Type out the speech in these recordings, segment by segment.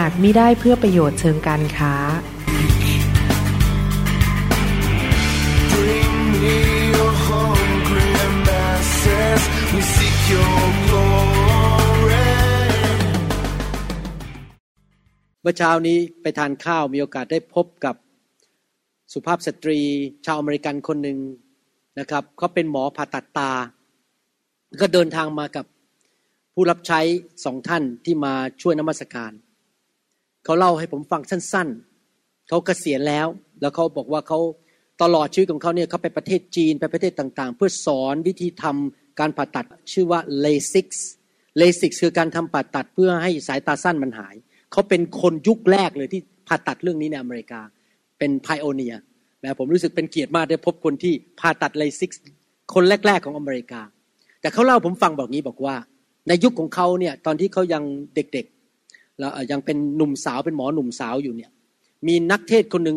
หากมิได้เพื่อประโยชน์เชิงการค้า เมื่อเช้านี้ไปทานข้าวมีโอกาสได้พบกับสุภาพสตรี ชาวอเมริกันคนหนึ่งนะครับเขาเป็นหมอผ่าตัดตา ก็เดินทางมากับผู้รับใช้สองท่านที่มาช่วยนมัสการ เขาเล่าให้ผมฟังสั้น ๆ เขาเกษียณแล้ว แล้วเขาบอกว่าเขาตลอดชีวิตของเขาเนี่ยเขาไปประเทศจีนไปประเทศต่างๆ เพื่อสอนวิธีทำการผ่าตัดชื่อว่า LASIK LASIK คือการทำผ่าตัดเพื่อให้สายตาสั้นมันหาย เขาเป็นคนยุคแรกเลยที่ผ่าตัดเรื่องนี้ในอเมริกา เป็นไพโอเนียนะผมรู้สึกเป็นเกียรติมากได้พบคนที่ผ่าตัด LASIK คนแรก ๆ ของอเมริกา แต่เขาเล่าผมฟังบอกงี้บอกว่า ในยุคของเขาเนี่ยตอนที่เขายังเด็กๆ แล้วยังเป็นหนุ่มสาวเป็นหมอหนุ่มสาวอยู่เนี่ยมีนักเทศคนหนึ่ง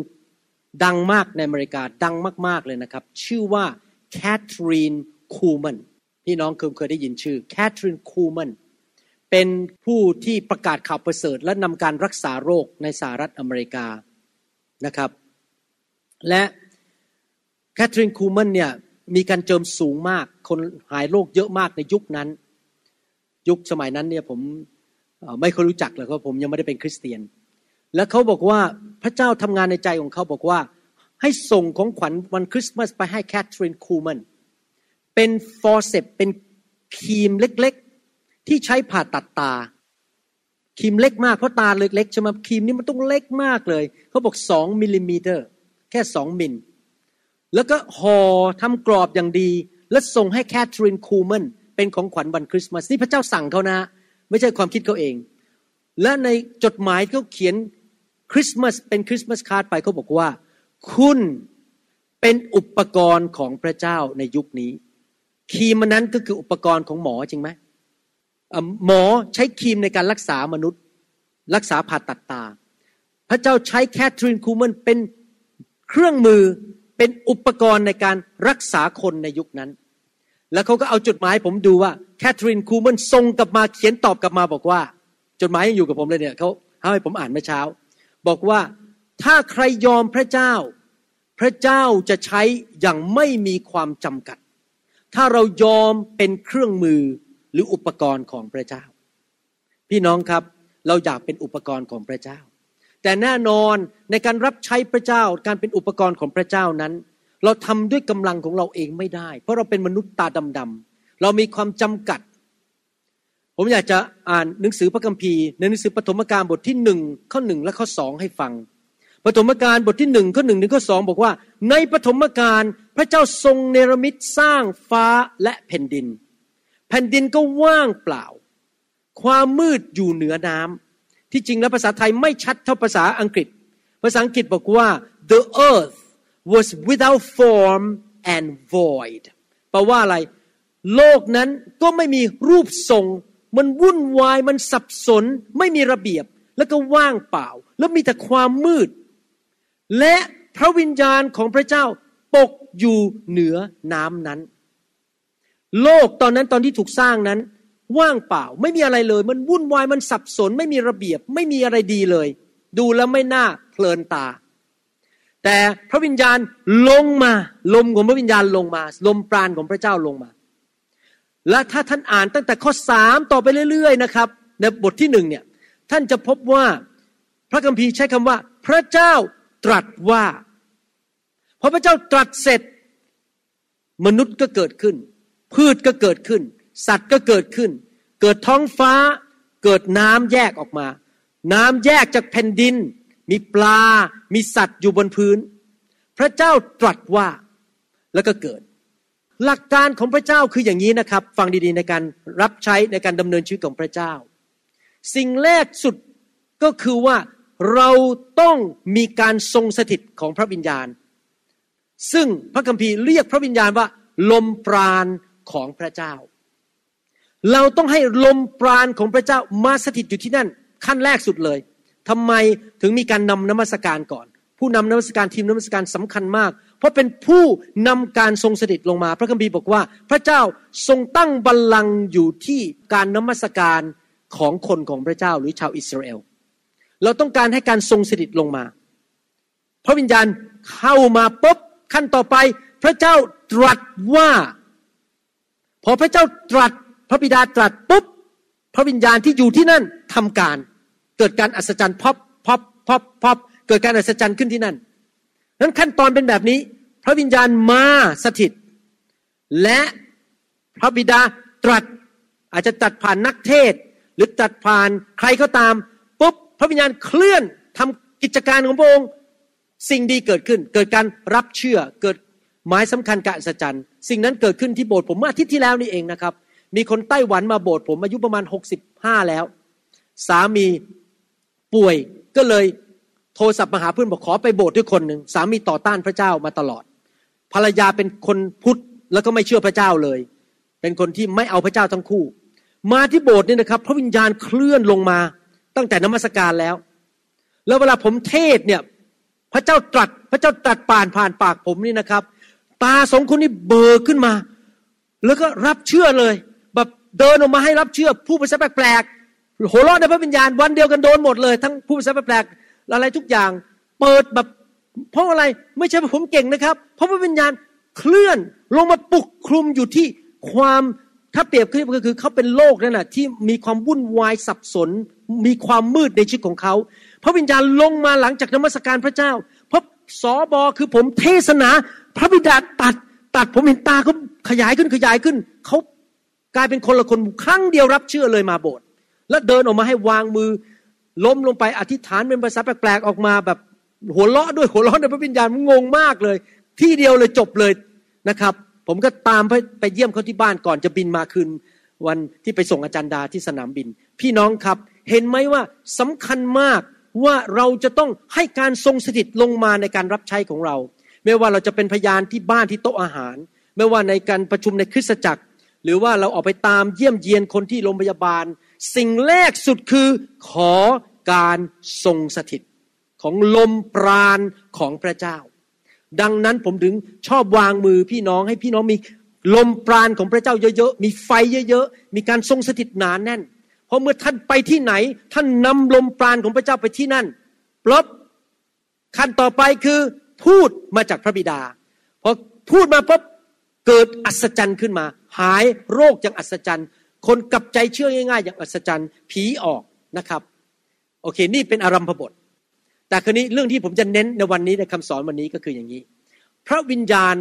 ดังมากในอเมริกาดังมาก ๆ เลยนะครับ ชื่อว่าแคทรีนคูแมนพี่น้องเคยเคยได้ยินชื่อแคทรีนคูแมนเป็นผู้ที่ประกาศข่าวประเสริฐ และนำการรักษาโรคในสหรัฐอเมริกานะครับ และแคทรีนคูแมนเนี่ยมีการเจิมสูงมาก คนหายโรคเยอะมากในยุคนั้น ยุคสมัยนั้นเนี่ยผม ไม่ค่อยรู้จักเลยเพราะผมยังไม่ได้เป็นคริสเตียน แล้วเขาบอกว่าพระเจ้าทำงานในใจของเขาบอกว่า ให้ส่งของขวัญวันคริสต์มาสไปให้แคทเธอรีนคูแมนเป็น forceps เป็นคีมเล็กๆ ที่ใช้ผ่าตัดตาคีมเล็กมากเพราะตาเล็กๆใช่ไหมคีมนี้มันต้องเล็กมากเลย เขาบอกสองมิลลิเมตรแค่สองมิลแล้วก็ห่อทำกรอบอย่างดี แล้วส่งให้แคทเธอรีนคูแมนเป็นของขวัญวันคริสต์มาสนี่พระเจ้าสั่งเขานะ ไม่ใช่ความคิดเขาเอง และในจดหมายเขาเขียนคริสต์มาสเป็น Christmas card ไปเขาบอกว่า คุณเป็นอุปกรณ์ของพระเจ้าในยุคนี้ คีมอันนั้นก็คืออุปกรณ์ของหมอจริงไหมหมอใช้คีมในการรักษามนุษย์ รักษาผ่าตัดตา พระเจ้าใช้แคทรีนคูแมนเป็นเครื่องมือเป็นอุปกรณ์ในการรักษาคนในยุคนั้น แล้วเขาก็เอาจดหมายผมดูว่าแคทรีนคูแมนส่งกลับมาเขียนตอบกลับมาบอกว่า จดหมายยังอยู่กับผมเลยเนี่ยเขาให้ผมอ่านเมื่อเช้า บอกว่าถ้าใครยอมพระเจ้า พระเจ้าจะใช้อย่างไม่มีความจำกัด ถ้าเรายอมเป็นเครื่องมือหรืออุปกรณ์ของพระเจ้า พี่น้องครับเราอยากเป็นอุปกรณ์ของพระเจ้า แต่แน่นอนในการรับใช้พระเจ้าการเป็นอุปกรณ์ของพระเจ้านั้น เราทำด้วยกำลังของเราเองไม่ได้ เพราะเราเป็นมนุษย์ตาดำๆเรามีความจำกัด ผมอยากจะอ่านหนังสือพระคัมภีร์ในหนังสือปฐมกาลบทที่หนึ่งข้อหนึ่งและข้อสองให้ฟังปฐมกาลบทที่หนึ่งข้อหนึ่งถึงข้อสองบอกว่า ในปฐมกาลพระเจ้าทรงเนรมิตสร้างฟ้าและแผ่นดิน แผ่นดินก็ว่างเปล่า ความมืดอยู่เหนือน้ำที่จริงแล้วภาษาไทยไม่ชัดเท่าภาษาอังกฤษ ภาษาอังกฤษบอกว่า the earth was without form and void แปลว่าอะไร โลกนั้นก็ไม่มีรูปทรง มันวุ่นวาย มันสับสน ไม่มีระเบียบ แล้วก็ว่างเปล่า แล้วมีแต่ความมืด และพระวิญญาณของพระเจ้าปกอยู่เหนือน้ำนั้น โลกตอนนั้นตอนที่ถูกสร้างนั้น ว่างเปล่า ไม่มีอะไรเลย มันวุ่นวาย มันสับสน ไม่มีระเบียบ ไม่มีอะไรดีเลย ดูแล้วไม่น่าเพลินตา แต่พระวิญญาณลงมา ลมของพระวิญญาณลงมา ลมปราณของพระเจ้าลงมา และถ้าท่านอ่านตั้งแต่ข้อสามต่อไปเรื่อย ๆ นะครับ ในบทที่หนึ่งเนี่ยท่านจะพบว่าพระคัมภีร์ใช้คำว่า พระเจ้าตรัสว่าพอพระเจ้าตรัสเสร็จ มนุษย์ก็เกิดขึ้น พืชก็เกิดขึ้น สัตว์ก็เกิดขึ้น เกิดท้องฟ้า เกิดน้ำแยกออกมา น้ำแยกจากแผ่นดิน มีปลา มีสัตว์อยู่บนพื้น พระเจ้าตรัสว่าแล้วก็เกิด หลักการของพระเจ้าคืออย่างนี้นะครับ ฟังดีๆในการรับใช้ในการดำเนินชีวิตของพระเจ้า สิ่งแรกสุดก็คือว่าเราต้องมีการทรงสถิตของพระวิญญาณ ซึ่งพระคัมภีร์เรียกพระวิญญาณว่า ลมปราณของพระเจ้า เราต้องให้ลมปราณของพระเจ้ามาสถิตอยู่ที่นั่น ขั้นแรกสุดเลย ทำไมถึงมีการนำนมัสการก่อน ผู้นำนมัสการทีมนมัสการสำคัญมาก เพราะเป็นผู้นำการทรงสถิตลงมา พระคัมภีร์บอกว่า พระเจ้าทรงตั้งบัลลังก์อยู่ที่การนมัสการของคนของพระเจ้าหรือชาวอิสราเอลเราต้องการให้การทรงสถิตลงมา พระวิญญาณเข้ามาปุ๊บขั้นต่อไป พระเจ้าตรัสว่า พอพระเจ้าตรัส พระบิดาตรัสปุ๊บพระวิญญาณที่อยู่ที่นั่นทำการ เกิดการอัศจรรย์พอบพอบพอบพอบเกิดการอัศจรรย์ขึ้นที่นั่นนั้นขั้นตอนเป็นแบบนี้ พระวิญญาณมาสถิต และพระบิดาตรัสอาจจะตัดผ่านนักเทศ หรือตัดผ่านใครก็ตามปุ๊บพระวิญญาณเคลื่อนทำกิจการของพระองค์สิ่งดีเกิดขึ้น เกิดการรับเชื่อเกิดหมายสำคัญการอัศจรรย์สิ่งนั้นเกิดขึ้นที่โบสถ์ผมเมื่ออาทิตย์ที่แล้วนี่เองนะครับ มีคนไต้หวันมาโบสถ์ผมอายุประมาณ 65 แล้ว สามี ป่วยก็เลยโทรศัพท์มาหาเพื่อนบอกขอไปโบสถ์ด้วยคนหนึ่งสามีต่อต้านพระเจ้ามาตลอด ภรรยาเป็นคนพุทธแล้วก็ไม่เชื่อพระเจ้าเลย เป็นคนที่ไม่เอาพระเจ้าทั้งคู่ มาที่โบสถ์นี่นะครับ พระวิญญาณเคลื่อนลงมาตั้งแต่นมัสการแล้ว แล้วเวลาผมเทศเนี่ยพระเจ้าตรัสพระเจ้าตรัสป่านผ่านปากผมนี่นะครับ ตาสองคนนี้เบิกขึ้นมา แล้วก็รับเชื่อเลย แบบเดินออกมาให้รับเชื่อผู้ภาษาแปลก หัวเราะในพระวิญญาณวันเดียวกันโดนหมดเลย ทั้งผู้ภาษาแปลกๆอะไรทุกอย่าง เปิดแบบเพราะอะไรไม่ใช่ผมเก่งนะครับ เพราะพระวิญญาณเคลื่อนลงมาปกคลุมอยู่ที่ความถ้าเปรียบเทียบก็คือเขาเป็นโลกนั่นแหะที่มีความวุ่นวายสับสน มีความมืดในชีวิตของเขาพระวิญญาณลงมาหลังจากนมัสการพระเจ้าเพราะสอบอคือผมเทศนา พระบิดาตัดตัดผมเห็นตาเขาขยายขึ้นขยายขึ้นเขากลายเป็นคนละคนครั้งเดียวรับเชื่อเลยมาโบสถ์ แล้วเดินออกมาให้วางมือ ล้มลงไปอธิษฐานเป็นภาษาแปลกๆออกมาแบบหัวเราะด้วยหัวเราะในพระวิญญาณงงมากเลย ที่เดียวเลยจบเลยนะครับ ผมก็ตามไปไปเยี่ยมเขาที่บ้านก่อนจะบินมาคืนวันที่ไปส่งอาจารย์ดาที่สนามบิน พี่น้องครับเห็นไหมว่าสำคัญมากว่าเราจะต้องให้การทรงสถิตลงมาในการรับใช้ของเรา ไม่ว่าเราจะเป็นพยานที่บ้านที่โต๊ะอาหาร ไม่ว่าในการประชุมในคริสตจักร หรือว่าเราออกไปตามเยี่ยมเยียนคนที่โรงพยาบาล สิ่งแรกสุดคือขอการทรงสถิตของลมปราณของพระเจ้า ดังนั้นผมถึงชอบวางมือพี่น้องให้พี่น้องมีลมปราณของพระเจ้าเยอะๆ มีไฟเยอะๆ มีการทรงสถิตหนานแน่น เพราะเมื่อท่านไปที่ไหน ท่านนำลมปราณของพระเจ้าไปที่นั่นปลบขั้นต่อไปคือพูดมาจากพระบิดาพอพูดมาปุ๊บเกิดอัศจรรย์ขึ้นมา หายโรคอย่างอัศจรรย์ คนกลับใจเชื่อง่ายๆ อย่างอัศจรรย์ผีออกนะครับ โอเค นี่เป็นอารัมพบท แต่ครนี้เรื่องที่ผมจะเน้นในวันนี้ในคำสอนวันนี้ก็คืออย่างนี้ พระวิญญาณ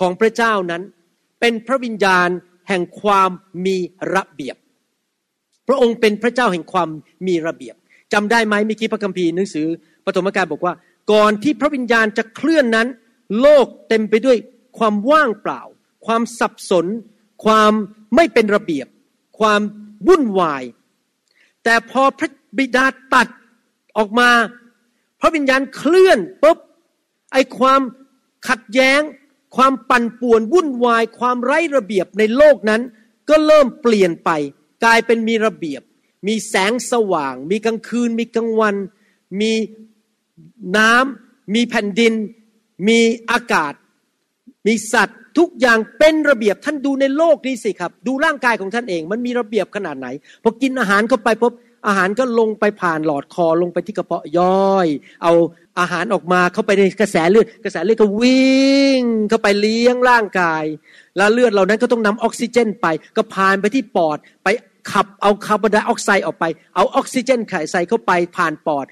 ของพระเจ้านั้น เป็นพระวิญญาณแห่งความมีระเบียบ พระองค์เป็นพระเจ้าแห่งความมีระเบียบจำได้ไหมเมื่อกี้พระคัมภีร์หนังสือปฐมกาลบอกว่า ก่อนที่พระวิญญาณจะเคลื่อนนั้น โลกเต็มไปด้วยความว่างเปล่า ความสับสน ความ ไม่เป็นระเบียบ ความวุ่นวาย แต่พอพระบิดาตัดออกมา พระวิญญาณเคลื่อนปุ๊บไอความขัดแย้ง ความปั่นป่วนวุ่นวาย ความไร้ระเบียบในโลกนั้น ก็เริ่มเปลี่ยนไป กลายเป็นมีระเบียบ มีแสงสว่าง มีกลางคืน มีกลางวัน มีน้ำมีแผ่นดิน มีอากาศ มีสัตว์ ทุกอย่างเป็นระเบียบท่านดูในโลกนี้สิครับ ดูร่างกายของท่านเอง มันมีระเบียบขนาดไหนพอกินอาหารเข้าไปปุ๊บอาหารก็ลงไปผ่านหลอดคอลงไปที่กระเพาะย่อย เอาอาหารออกมาเข้าไปในกระแสเลือดกระแสเลือดก็วิ่งเข้าไปเลี้ยงร่างกาย แล้วเลือดเหล่านั้นก็ต้องนำออกซิเจนไป ก็ผ่านไปที่ปอดไปขับเอาคาร์บอนไดออกไซด์ออกไป เอาออกซิเจนไขใส่เข้าไปผ่านปอด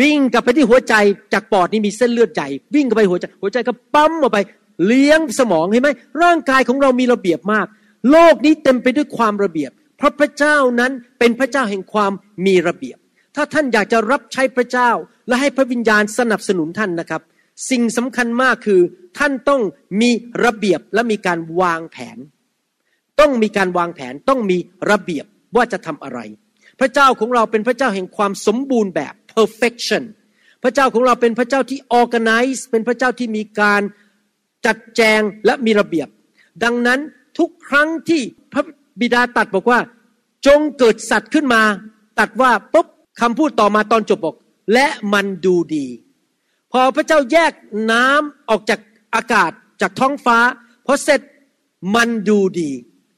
วิ่งกลับไปที่หัวใจจากปอดนี่มีเส้นเลือดใหญ่วิ่งกลับไปหัวใจหัวใจก็ปั๊มออกไป เลี้ยงสมองเห็นไหมร่างกายของเรามีระเบียบมาก โลกนี้เต็มไปด้วยความระเบียบ เพราะพระเจ้านั้นเป็นพระเจ้าแห่งความมีระเบียบ ถ้าท่านอยากจะรับใช้พระเจ้า และให้พระวิญญาณสนับสนุนท่านนะครับ สิ่งสำคัญมากคือท่านต้องมีระเบียบและมีการวางแผน ต้องมีการวางแผนต้องมีระเบียบว่าจะทำอะไร พระเจ้าของเราเป็นพระเจ้าแห่งความสมบูรณ์แบบ perfection พระเจ้าของเราเป็นพระเจ้าที่ organize เป็นพระเจ้าที่มีการ จัดแจงและมีระเบียบ ดังนั้นทุกครั้งที่พระบิดาตัดบอกว่า จงเกิดสัตว์ขึ้นมา ตัดว่าปุ๊บคำพูดต่อมาตอนจบบอก และมันดูดี พอพระเจ้าแยกน้ำออกจากอากาศจากท้องฟ้าพอเสร็จมันดูดี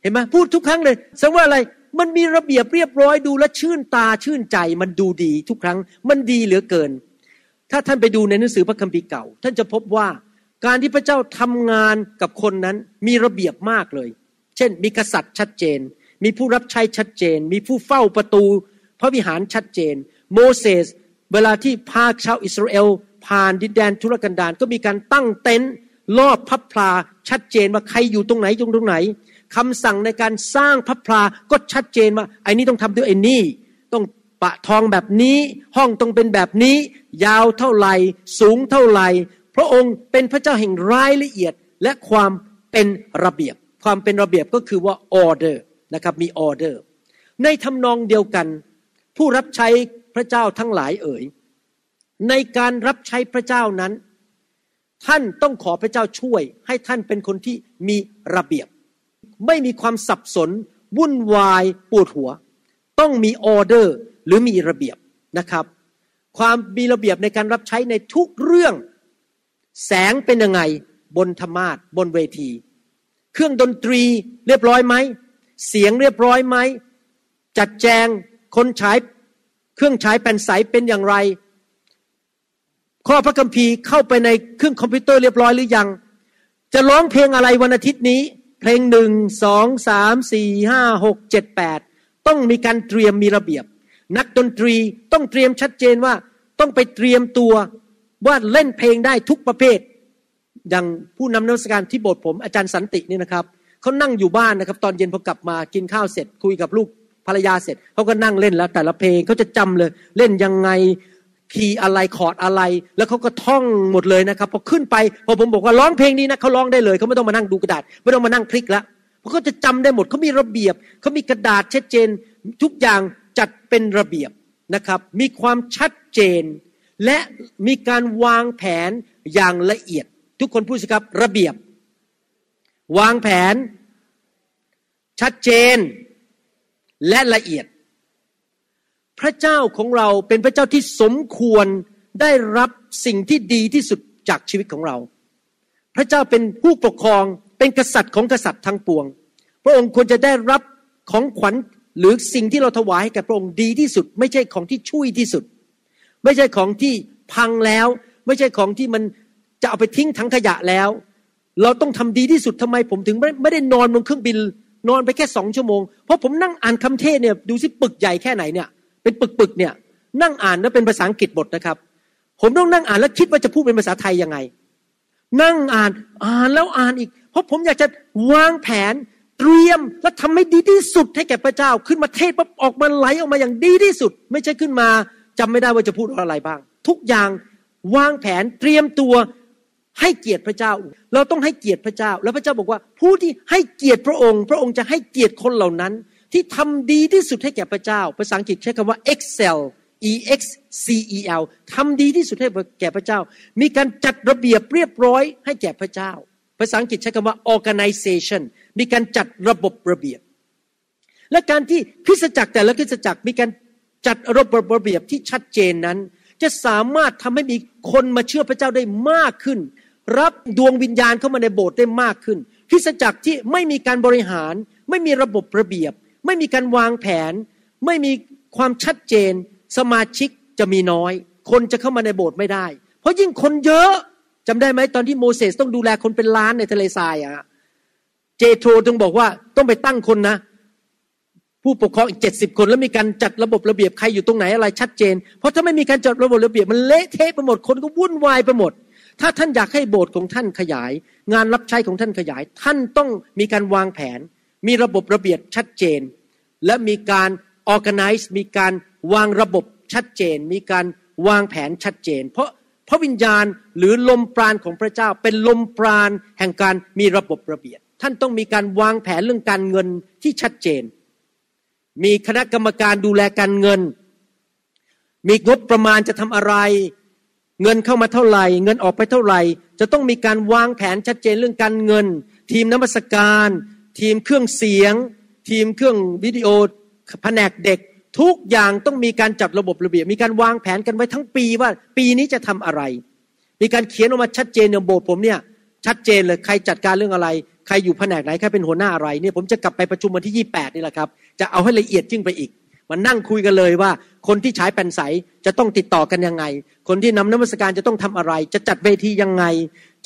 เห็นไหมพูดทุกครั้งเลยแสดงว่าอะไรมันมีระเบียบเรียบร้อยดูและชื่นตาชื่นใจมันดูดีทุกครั้ง มันดีเหลือเกิน ถ้าท่านไปดูในหนังสือพระคัมภีร์เก่า ท่านจะพบว่า การที่พระเจ้าทำงานกับคนนั้นมีระเบียบมากเลย เช่น มีกษัตริย์ชัดเจน มีผู้รับใช้ชัดเจน มีผู้เฝ้าประตู พระวิหารชัดเจน โมเสสเวลาที่พาชาวอิสราเอล ผ่านดินแดนทุรกันดารก็มีการตั้งเต็นท์รอบพระพลาชัดเจนว่าใครอยู่ตรงไหนตรงตรงไหนคำสั่งในการสร้างพระพลาก็ชัดเจนว่าไอ้นี้ต้องทำด้วยไอ้นี่ ต้องปะทองแบบนี้ห้องต้องเป็นแบบนี้ ยาวเท่าไหร่สูงเท่าไหร่ พระองค์เป็นพระเจ้าแห่งรายละเอียดและความเป็นระเบียบ ความเป็นระเบียบก็คือว่า order นะครับมี order ในทำนองเดียวกัน ผู้รับใช้พระเจ้าทั้งหลายเอ๋ยในการรับใช้พระเจ้านั้น ท่านต้องขอพระเจ้าช่วย ให้ท่านเป็นคนที่มีระเบียบ ไม่มีความสับสน วุ่นวายปวดหัว ต้องมีออเดอร์หรือมีระเบียบนะครับ ความมีระเบียบในการรับใช้ในทุกเรื่อง แสงเป็นยังไงบนธรรมาทบนเวที เครื่องดนตรีเรียบร้อยไหม เสียงเรียบร้อยไหม จัดแจงคนฉายเครื่องฉายแผ่นใสเป็นอย่างไร ข้อพระคัมภีร์เข้าไปในเครื่องคอมพิวเตอร์เรียบร้อยหรือยัง จะร้องเพลงอะไรวันอาทิตย์นี้ เพลงหนึ่งสองสามสี่ห้าหกเจ็ดแปดต้องมีการเตรียมมีระเบียบ นักดนตรีต้องเตรียมชัดเจนว่าต้องไปเตรียมตัว ว่าเล่นเพลงได้ทุกประเภท อย่างผู้นำนักการที่โบสถ์ผมอาจารย์สันตินี่นะครับเขานั่งอยู่บ้านนะครับ ตอนเย็นพอกลับมากินข้าวเสร็จ คุยกับลูกภรรยาเสร็จเขาก็นั่งเล่นแล้ว แต่ละเพลงเขาจะจำเลย เล่นยังไงคีย์อะไรคอร์ดอะไร แล้วเขาก็ท่องหมดเลยนะครับพอขึ้นไปพอผมบอกว่าร้องเพลงนี้นะเขาร้องได้เลยเขาไม่ต้องมานั่งดูกระดาษ ไม่ต้องมานั่งคลิกแล้วเพราะเขาจะจำได้หมดเขามีระเบียบเขามีกระดาษชัดเจน ทุกอย่างจัดเป็นระเบียบนะครับ มีความชัดเจน และมีการวางแผนอย่างละเอียด ทุกคนพูดสิครับระเบียบ วางแผน ชัดเจน และละเอียด พระเจ้าของเราเป็นพระเจ้าที่สมควรได้รับสิ่งที่ดีที่สุดจากชีวิตของเรา พระเจ้าเป็นผู้ปกครองเป็นกษัตริย์ของกษัตริย์ทั้งปวง พระองค์ควรจะได้รับของขวัญหรือสิ่งที่เราถวายให้กับพระองค์ดีที่สุด ไม่ใช่ของที่ช่วยที่สุด ไม่ใช่ของที่พังแล้ว ไม่ใช่ของที่มันจะเอาไปทิ้งถังขยะแล้ว เราต้องทำดีที่สุดทำไมผมถึงไม่ไม่ได้นอนบนเครื่องบิน นอนไปแค่สองชั่วโมง เพราะผมนั่งอ่านคำเทศเนี่ยดูสิปึกใหญ่แค่ไหนเนี่ย เป็นปึกปึกเนี่ย นั่งอ่านแล้วเป็นภาษาอังกฤษบทนะครับ ผมต้องนั่งอ่านแล้วคิดว่าจะพูดเป็นภาษาไทยยังไง นั่งอ่านอ่านแล้วอ่านอีก เพราะผมอยากจะวางแผนเตรียมและทำให้ดีที่สุดให้แก่พระเจ้า ขึ้นมาเทศปั๊บออกมาไหลออกมาอย่างดีที่สุด ไม่ใช่ขึ้นมา จำไม่ได้ว่าจะพูดอะไรบ้าง ทุกอย่างวางแผนเตรียมตัวให้เกียรติพระเจ้า เราต้องให้เกียรติพระเจ้า แล้วพระเจ้าบอกว่า ผู้ที่ให้เกียรติพระองค์ พระองค์จะให้เกียรติคนเหล่านั้น ที่ทำดีที่สุดให้แก่พระเจ้า ภาษาอังกฤษใช้คำว่า excel e x c e l ทำดีที่สุดให้แก่พระเจ้า มีการจัดระเบียบเรียบร้อยให้แก่พระเจ้า ภาษาอังกฤษใช้คำว่า organization มีการจัดระบบระเบียบ และการที่คริสตจักรแต่ละคริสตจักรมีการ จัดระบบระเบียบที่ชัดเจนนั้น จะสามารถทำให้มีคนมาเชื่อพระเจ้าได้มากขึ้น รับดวงวิญญาณเข้ามาในโบสถ์ได้มากขึ้นคริสตจักรที่ไม่มีการบริหาร ไม่มีระบบระเบียบ ไม่มีการวางแผน ไม่มีความชัดเจน สมาชิกจะมีน้อย คนจะเข้ามาในโบสถ์ไม่ได้ เพราะยิ่งคนเยอะจำได้ไหมตอนที่โมเสสต้องดูแลคนเป็นล้านในทะเลทรายอะเจโทรต้องบอกว่าต้องไปตั้งคนนะ ผู้ปกครองอีกเจ็ดสิบคน แล้วมีการจัดระบบระเบียบใครอยู่ตรงไหนอะไรชัดเจน เพราะถ้าไม่มีการจัดระบบระเบียบมันเละเทะไปหมดคนก็วุ่นวายไปหมด ถ้าท่านอยากให้โบสถ์ของท่านขยาย งานรับใช้ของท่านขยาย ท่านต้องมีการวางแผน มีระบบระเบียบชัดเจน และมีการ organize มีการวางระบบชัดเจน มีการวางแผนชัดเจน เพราะพระวิญญาณหรือลมปราณของพระเจ้าเป็นลมปราณแห่งการมีระบบระเบียบ ท่านต้องมีการวางแผนเรื่องการเงินที่ชัดเจน มีคณะกรรมการดูแลการเงิน มีงบประมาณจะทำอะไร เงินเข้ามาเท่าไหร่ เงินออกไปเท่าไหร่ จะต้องมีการวางแผนชัดเจนเรื่องการเงิน ทีมนมัสการ ทีมเครื่องเสียง ทีมเครื่องวิดีโอแผนกเด็ก ทุกอย่างต้องมีการจัดระบบระเบียบ มีการวางแผนกันไว้ทั้งปีว่า ปีนี้จะทำอะไร มีการเขียนออกมาชัดเจนในโบสถ์ผมเนี่ยชัดเจนเลยใครจัดการเรื่องอะไร ใครอยู่แผนกไหนใครเป็นหัวหน้าอะไรเนี่ยผมจะกลับไปประชุมวันที่ 28 นี่แหละครับ จะเอาให้ละเอียดยิ่งไปอีกมานั่งคุยกันเลยว่า คนที่ใช้แผ่นใสจะต้องติดต่อกันยังไง คนที่นำนมัสการจะต้องทำอะไร จะจัดเวทียังไง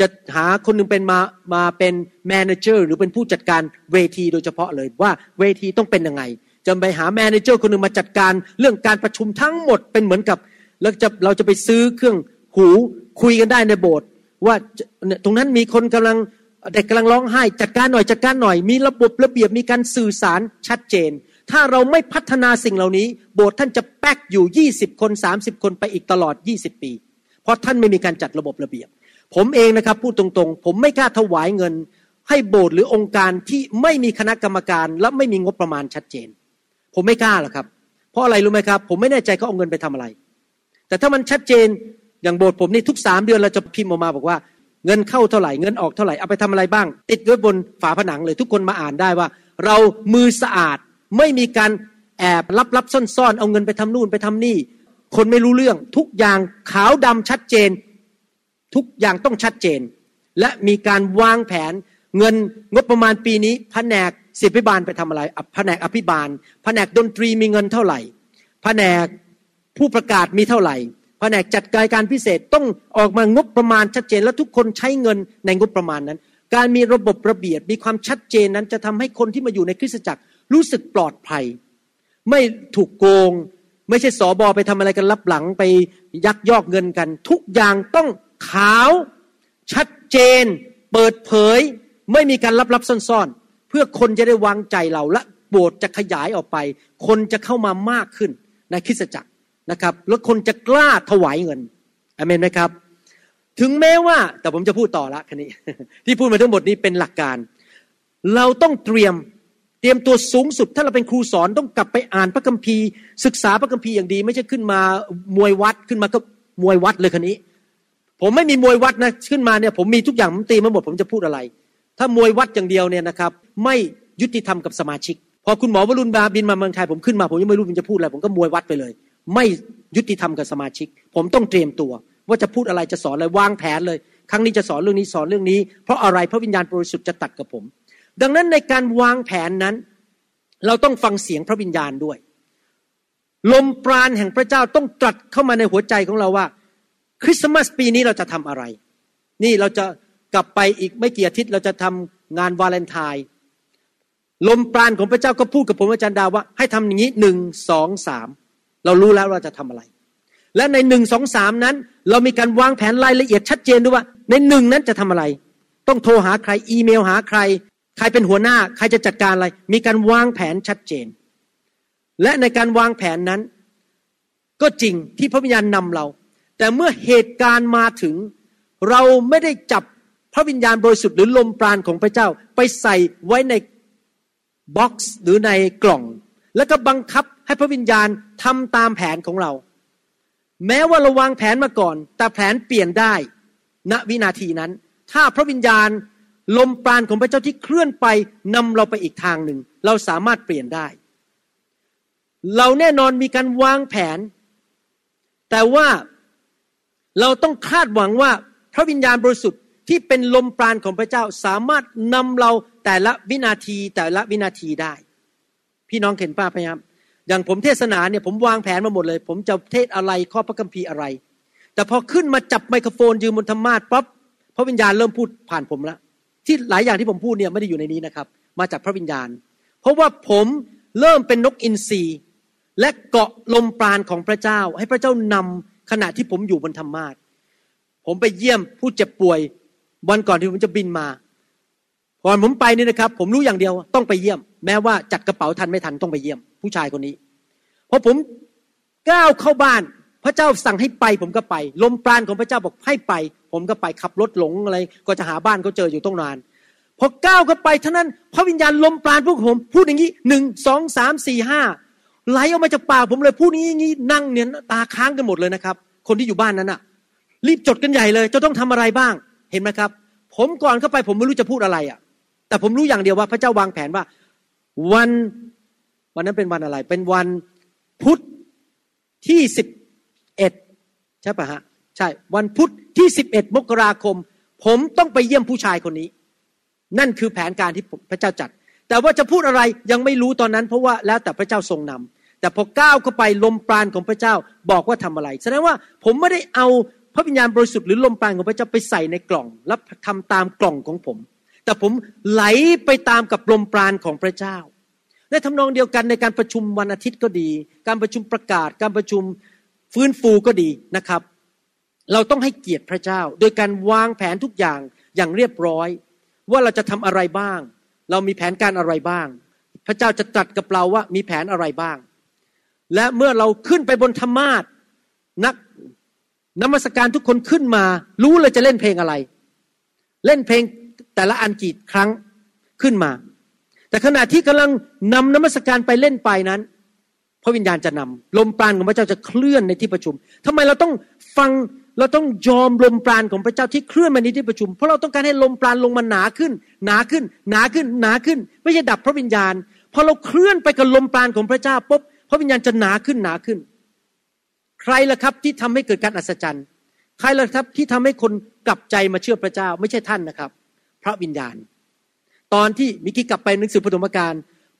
จะหาคนหนึ่งเป็นมามาเป็น manager หรือเป็นผู้จัดการเวทีโดยเฉพาะเลยว่าเวทีต้องเป็นยังไงจะไปหา manager คนหนึ่งมาจัดการเรื่องการประชุมทั้งหมดเป็นเหมือนกับแล้วจะเราจะไปซื้อเครื่องหูคุยกันได้ในโบสถ์ว่าตรงนั้นมีคนกำลัง เด็กกำลังร้องไห้จัดการหน่อยจัดการหน่อย มีระบบระเบียบมีการสื่อสารชัดเจน ถ้าเราไม่พัฒนาสิ่งเหล่านี้ โบสถ์ท่านจะแป๊กอยู่ 20 คน 30 คนไปอีกตลอด 20 ปี เพราะท่านไม่มีการจัดระบบระเบียบ ผมเองนะครับพูดตรงๆ ผมไม่กล้าถวายเงิน ให้โบสถ์หรือองค์การที่ไม่มีคณะกรรมการและไม่มีงบประมาณชัดเจน ผมไม่กล้าหรอกครับ เพราะอะไรรู้ไหมครับ ผมไม่แน่ใจเขาเอาเงินไปทำอะไร แต่ถ้ามันชัดเจนอย่างโบสถ์ผมนี่ทุกสามเดือนเราจะพิมพ์ออกมาบอกว่า เงินเข้าเท่าไหร่เงินออกเท่าไหร่เอาไปทำอะไรบ้าง ติดไว้บนฝาผนังเลยทุกคนมาอ่านได้ว่า เรามือสะอาดไม่มีการแอบลับลับซ่อนซ่อนๆเอาเงินไปทำนู่นไปทำนี่ คนไม่รู้เรื่องทุกอย่างขาวดำชัดเจน ทุกอย่างต้องชัดเจน และมีการวางแผนเงินงบประมาณปีนี้แผนกศิลปิบาลไปทำอะไรแผนกอภิบาลแผนกดนตรีมีเงินเท่าไหร่แผนกผู้ประกาศมีเท่าไหร่ แผนกจัดการการพิเศษต้องออกมางบประมาณชัดเจนและทุกคนใช้เงินในงบประมาณนั้น การมีระบบระเบียบมีความชัดเจนนั้นจะทำให้คนที่มาอยู่ในคริสตจักรรู้สึกปลอดภัย ไม่ถูกโกง ไม่ใช่สอบอไปทำอะไรกันลับหลังไปยักยอกเงินกัน ทุกอย่างต้องขาวชัดเจน เปิดเผย ไม่มีการลับลับซ่อนๆ เพื่อคนจะได้วางใจเราและโบสถ์จะขยายออกไป คนจะเข้ามามากขึ้นในคริสตจักร นะครับแล้วคนจะกล้าถวายเงินอเมนไหมครับ ถึงแม้ว่าแต่ผมจะพูดต่อละคันนี้ ที่พูดมาทั้งหมดนี้เป็นหลักการ เราต้องเตรียมเตรียมตัวสูงสุด ถ้าเราเป็นครูสอนต้องกลับไปอ่านพระคัมภีร์ ศึกษาพระคัมภีร์อย่างดี ไม่ใช่ขึ้นมามวยวัดขึ้นมาก็มวยวัดเลยคันนี้ ผมไม่มีมวยวัดนะขึ้นมาเนี่ยผมมีทุกอย่างผมตีมาหมดผมจะพูดอะไร ถ้ามวยวัดอย่างเดียวเนี่ยนะครับ ไม่ยุติธรรมกับสมาชิก พอคุณหมอวรุณบาบินมาเมืองไทยผมขึ้นมาผมยังไม่รู้ผมจะพูดอะไรผมก็มวยวัดไปเลย ไม่ยุติธรรมกับสมาชิก ผมต้องเตรียมตัว ว่าจะพูดอะไรจะสอนอะไรวางแผนเลย ครั้งนี้จะสอนเรื่องนี้สอนเรื่องนี้ เพราะอะไรพระวิญญาณบริสุทธิ์จะตัดกับผม ดังนั้นในการวางแผนนั้น เราต้องฟังเสียงพระวิญญาณด้วย ลมปราณแห่งพระเจ้าต้องตรัสเข้ามาในหัวใจของเราว่า คริสต์มาสปีนี้เราจะทำอะไร นี่เราจะกลับไปอีกไม่กี่อาทิตย์เราจะทำงานวาเลนไทน์ลมปราณของพระเจ้าก็พูดกับผมอาจารย์ดาวว่า ให้ทำอย่างนี้หนึ่งสองสาม เรารู้แล้วเราจะทำอะไร และในหนึ่งสองสามนั้น เรามีการวางแผนรายละเอียดชัดเจนด้วยว่าในหนึ่งนั้นจะทำอะไร ต้องโทรหาใครอีเมลหาใคร ใครเป็นหัวหน้า ใครจะจัดการอะไร มีการวางแผนชัดเจน และในการวางแผนนั้น ก็จริงที่พระวิญญาณนำเรา แต่เมื่อเหตุการณ์มาถึง เราไม่ได้จับพระวิญญาณบริสุทธิ์หรือลมปราณของพระเจ้า ไปใส่ไว้ในบ็อกซ์หรือในกล่อง แล้วก็บังคับ ให้พระวิญญาณทำตามแผนของเรา แม้ว่าเราวางแผนมาก่อน แต่แผนเปลี่ยนได้ณวินาทีนั้น ถ้าพระวิญญาณลมปราณของพระเจ้าที่เคลื่อนไปนำเราไปอีกทางหนึ่ง เราสามารถเปลี่ยนได้ เราแน่นอนมีการวางแผน แต่ว่าเราต้องคาดหวังว่าพระวิญญาณบริสุทธิ์ที่เป็นลมปราณของพระเจ้าสามารถนำเราแต่ละวินาทีแต่ละวินาทีได้ พี่น้องเห็นป้าพยายาม อย่างผมเทศนาเนี่ยผมวางแผนมาหมดเลย ผมจะเทศอะไรข้อพระคัมภีร์อะไร แต่พอขึ้นมาจับไมโครโฟนยืนบนธรรมาสปั๊บพระวิญญาณเริ่มพูดผ่านผมแล้วที่หลายอย่างที่ผมพูดเนี่ยไม่ได้อยู่ในนี้นะครับ มาจากพระวิญญาณ เพราะว่าผมเริ่มเป็นนกอินทรีและเกาะลมปราณของพระเจ้า ให้พระเจ้านำขณะที่ผมอยู่บนธรรมาสผมไปเยี่ยมผู้เจ็บป่วยวันก่อนที่ผมจะบินมา ก่อนผมไปนี่นะครับ ผมรู้อย่างเดียวต้องไปเยี่ยม แม้ว่าจัดกระเป๋าทันไม่ทันต้องไปเยี่ยม ผู้ชายคนนี้พอผมก้าวเข้าบ้าน พระเจ้าสั่งให้ไปผมก็ไป ลมปราณของพระเจ้าบอกให้ไป ผมก็ไปขับรถหลงอะไร ก็จะหาบ้านเขาเจออยู่ต้องนานพอก้าวเข้าไปท่านั้น พระวิญญาณลมปราณพวกผม พูดอย่างนี้หนึ่งสองสามสี่ห้าไหลออกมาจากปากผมเลยพูดนี้อย่างนี้นั่งเนี่ยตาค้างกันหมดเลยนะครับ คนที่อยู่บ้านนั้นอะรีบจดกันใหญ่เลย จะต้องทำอะไรบ้างเห็นไหมครับ ผมก่อนเข้าไปผมไม่รู้จะพูดอะไรอะ แต่ผมรู้อย่างเดียวว่าพระเจ้าวางแผนว่า วันวันนั้นเป็นวันอะไร เป็นวันพุธที่สิบเอ็ดใช่ปะฮะใช่วันพุธที่สิบเอ็ดมกราคม ผมต้องไปเยี่ยมผู้ชายคนนี้ นั่นคือแผนการที่พระเจ้าจัด แต่ว่าจะพูดอะไรยังไม่รู้ตอนนั้น เพราะว่าแล้วแต่พระเจ้าทรงนำแต่พอก้าวเข้าไปลมปราณของพระเจ้าบอกว่าทำอะไรแสดงว่าผมไม่ได้เอาพระวิญญาณบริสุทธิ์หรือลมปราณของพระเจ้าไปใส่ในกล่อง แล้วทำตามกล่องของผม แต่ผมไหลไปตามกับลมปราณของพระเจ้าในทำนองเดียวกันในการประชุมวันอาทิตย์ก็ดี การประชุมประกาศ การประชุมฟื้นฟูก็ดีนะครับ เราต้องให้เกียรติพระเจ้า โดยการวางแผนทุกอย่างอย่างเรียบร้อย ว่าเราจะทำอะไรบ้าง เรามีแผนการอะไรบ้าง พระเจ้าจะตรัสกับเราว่ามีแผนอะไรบ้าง และเมื่อเราขึ้นไปบนธรรมาทนักนมัสการทุกคนขึ้นมา รู้เลยจะเล่นเพลงอะไร เล่นเพลง แต่ละอันกี่ครั้งขึ้นมา แต่ขณะที่กำลังนำนมัสการไปเล่นไปนั้น พระวิญญาณจะนำลมปราณของพระเจ้าจะเคลื่อนในที่ประชุมทำไมเราต้องฟังเราต้องยอมลมปราณของพระเจ้าที่เคลื่อนมาในที่ประชุม เพราะเราต้องการให้ลมปราณลงมาหนาขึ้น หนาขึ้น หนาขึ้น หนาขึ้น ไม่ใช่ดับพระวิญญาณ พอเราเคลื่อนไปกับลมปราณของพระเจ้าปุ๊บพระวิญญาณจะหนาขึ้นหนาขึ้น ใครล่ะครับที่ทำให้เกิดการอัศจรรย์ ใครล่ะครับที่ทำให้คนกลับใจมาเชื่อพระเจ้า ไม่ใช่ท่านนะครับ พระวิญญาณ ตอนที่มิกี้กลับไปหนังสือปฐมกาล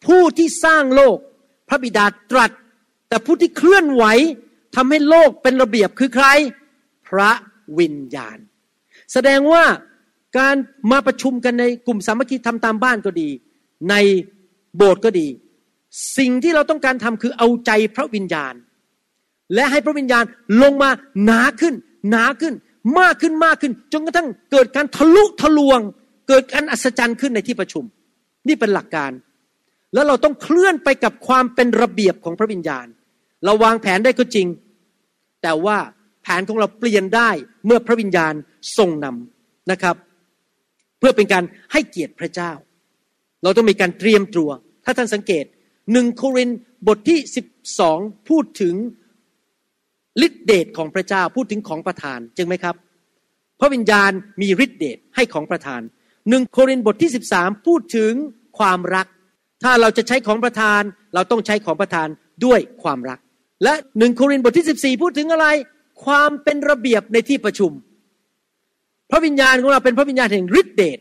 ผู้ที่สร้างโลกพระบิดาตรัส แต่ผู้ที่เคลื่อนไหวทำให้โลกเป็นระเบียบคือใคร พระวิญญาณ แสดงว่าการมาประชุมกันในกลุ่มสามัคคีทำตามบ้านก็ดี ในโบสถ์ก็ดี สิ่งที่เราต้องการทำคือเอาใจพระวิญญาณ และให้พระวิญญาณลงมาหนาขึ้น หนาขึ้น มากขึ้นมากขึ้น จนกระทั่งเกิดการทะลุทะลวง เกิดการอัศจรรย์ขึ้นในที่ประชุม นี่เป็นหลักการ แล้วเราต้องเคลื่อนไปกับความเป็นระเบียบของพระวิญญาณ เราวางแผนได้ก็จริง แต่ว่าแผนของเราเปลี่ยนได้เมื่อพระวิญญาณทรงนำนะครับ เพื่อเป็นการให้เกียรติพระเจ้า เราต้องมีการเตรียมตัว ถ้าท่านสังเกตหนึ่งโครินบทที่สิบสองพูดถึงฤทธิเดชของพระเจ้าพูดถึงของประทานจึงไหมครับ พระวิญญาณมีฤทธิเดชให้ของประทาน หนึ่งโครินบทที่สิบสามพูดถึงความรัก ถ้าเราจะใช้ของประทาน เราต้องใช้ของประทานด้วยความรัก และหนึ่งโครินบทที่สิบสี่พูดถึงอะไร ความเป็นระเบียบในที่ประชุม พระวิญญาณของเราเป็นพระวิญญาณแห่งฤทธิเดช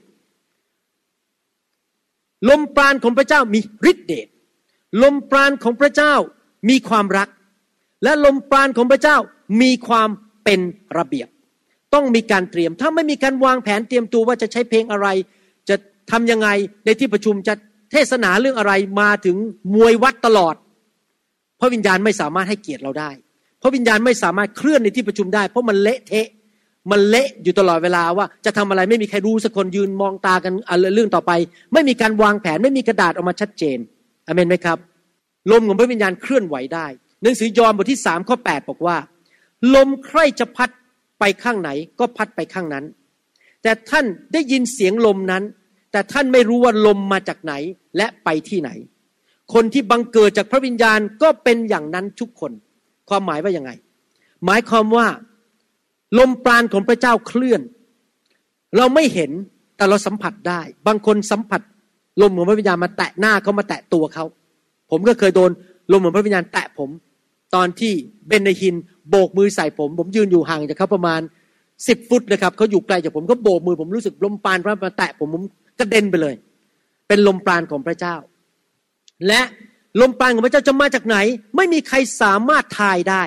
ลมปราณของพระเจ้ามีฤทธิเดชลมปราณของพระเจ้ามีความรัก และลมปราณของพระเจ้ามีความเป็นระเบียบ ต้องมีการเตรียม ถ้าไม่มีการวางแผนเตรียมตัวว่าจะใช้เพลงอะไร จะทำยังไงในที่ประชุมจะเทศนาเรื่องอะไรมาถึงมวยวัดตลอด พระวิญญาณไม่สามารถให้เกียรติเราได้ พระวิญญาณไม่สามารถเคลื่อนในที่ประชุมได้ เพราะมันเละเทะมันเละอยู่ตลอดเวลาว่าจะทำอะไรไม่มีใครรู้สักคนยืนมองตากันเรื่องต่อไป ไม่มีการวางแผนไม่มีกระดาษออกมาชัดเจนอเมนไหมครับ ลมของพระวิญญาณเคลื่อนไหวได้ หนังสือยอห์นบทที่สามข้อแปดบอกว่า ลมใครจะพัด ไปข้างไหนก็พัดไปข้างนั้น แต่ท่านได้ยินเสียงลมนั้น แต่ท่านไม่รู้ว่าลมมาจากไหนและไปที่ไหน คนที่บังเกิดจากพระวิญญาณก็เป็นอย่างนั้นทุกคน ความหมายว่ายังไง หมายความว่าลมปราณของพระเจ้าเคลื่อน เราไม่เห็นแต่เราสัมผัสได้ บางคนสัมผัส ลมของพระวิญญาณมาแตะหน้าเขามาแตะตัวเขา ผมก็เคยโดนลมของพระวิญญาณแตะผม ตอนที่เบนในฮินโบกมือใส่ผม ผมยืนอยู่ห่างจากเขาประมาณสิบฟุตนะครับเขาอยู่ไกลจากผมก็โบกมือผมรู้สึกลมปราณพระมาแตะผมผมกระเด็นไปเลย เป็นลมปราณของพระเจ้า และลมปราณของพระเจ้าจะมาจากไหน ไม่มีใครสามารถทายได้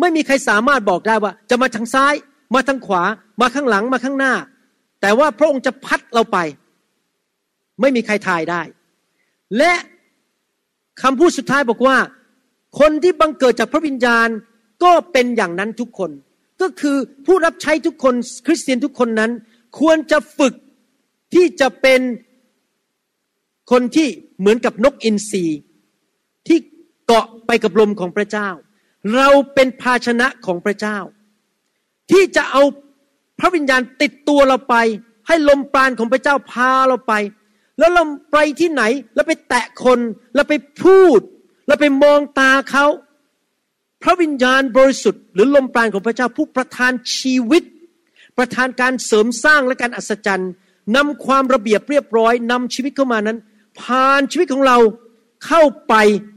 ไม่มีใครสามารถบอกได้ว่า จะมาทางซ้าย มาทางขวา มาข้างหลังมาข้างหน้า แต่ว่าพระองค์จะพัดเราไป ไม่มีใครทายได้ และคำพูดสุดท้ายบอกว่า คนที่บังเกิดจากพระวิญญาณก็เป็นอย่างนั้นทุกคน ก็คือผู้รับใช้ทุกคนคริสเตียนทุกคนนั้น ควรจะฝึกที่จะเป็นคนที่เหมือนกับนกอินทรีที่เกาะไปกับลมของพระเจ้า เราเป็นภาชนะของพระเจ้า ที่จะเอาพระวิญญาณติดตัวเราไป ให้ลมปราณของพระเจ้าพาเราไป แล้วเราไปที่ไหนแล้วไปแตะคนแล้วไปพูด แล้วไปมองตาเขา พระวิญญาณบริสุทธิ์หรือลมปราณของพระเจ้าผู้ประทานชีวิต ประทานการเสริมสร้างและการอัศจรรย์นำความระเบียบเรียบร้อยนำชีวิตเข้ามานั้น ผ่านชีวิตของเราเข้าไป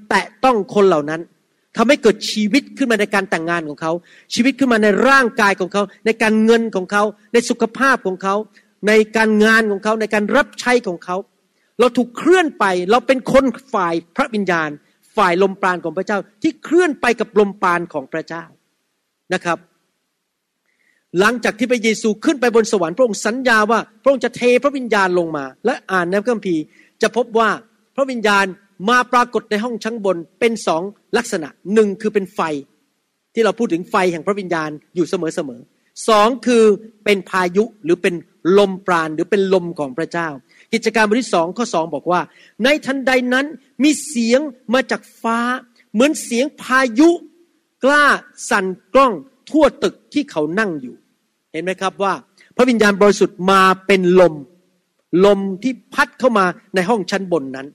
แตะต้องคนเหล่านั้นทำให้เกิดชีวิตขึ้นมาในการแต่งงานของเขา ชีวิตขึ้นมาในร่างกายของเขา ในการเงินของเขา ในสุขภาพของเขา ในการงานของเขา ในการรับใช้ของเขา เราถูกเคลื่อนไป เราเป็นคนฝ่ายพระวิญญาณ ฝ่ายลมปราณของพระเจ้าที่เคลื่อนไปกับลมปราณของพระเจ้านะครับ หลังจากที่พระเยซูขึ้นไปบนสวรรค์พระองค์สัญญาว่าพระองค์จะเทพระวิญญาณลงมา และอ่านในพระคัมภีร์จะพบว่าพระวิญญาณมาปรากฏในห้องชั้นบนเป็นสองลักษณะหนึ่งคือเป็นไฟ ที่เราพูดถึงไฟแห่งพระวิญญาณอยู่เสมอๆสองคือเป็นพายุหรือเป็นลมปราณหรือเป็นลมของพระเจ้า กิจการบทที่สองข้อสองบอกว่า ในทันใดนั้นมีเสียงมาจากฟ้า เหมือนเสียงพายุ กล้าสั่นกล้องทั่วตึกที่เขานั่งอยู่ เห็นไหมครับว่า พระวิญญาณบริสุทธิ์มาเป็นลม ลมที่พัดเข้ามาในห้องชั้นบนนั้น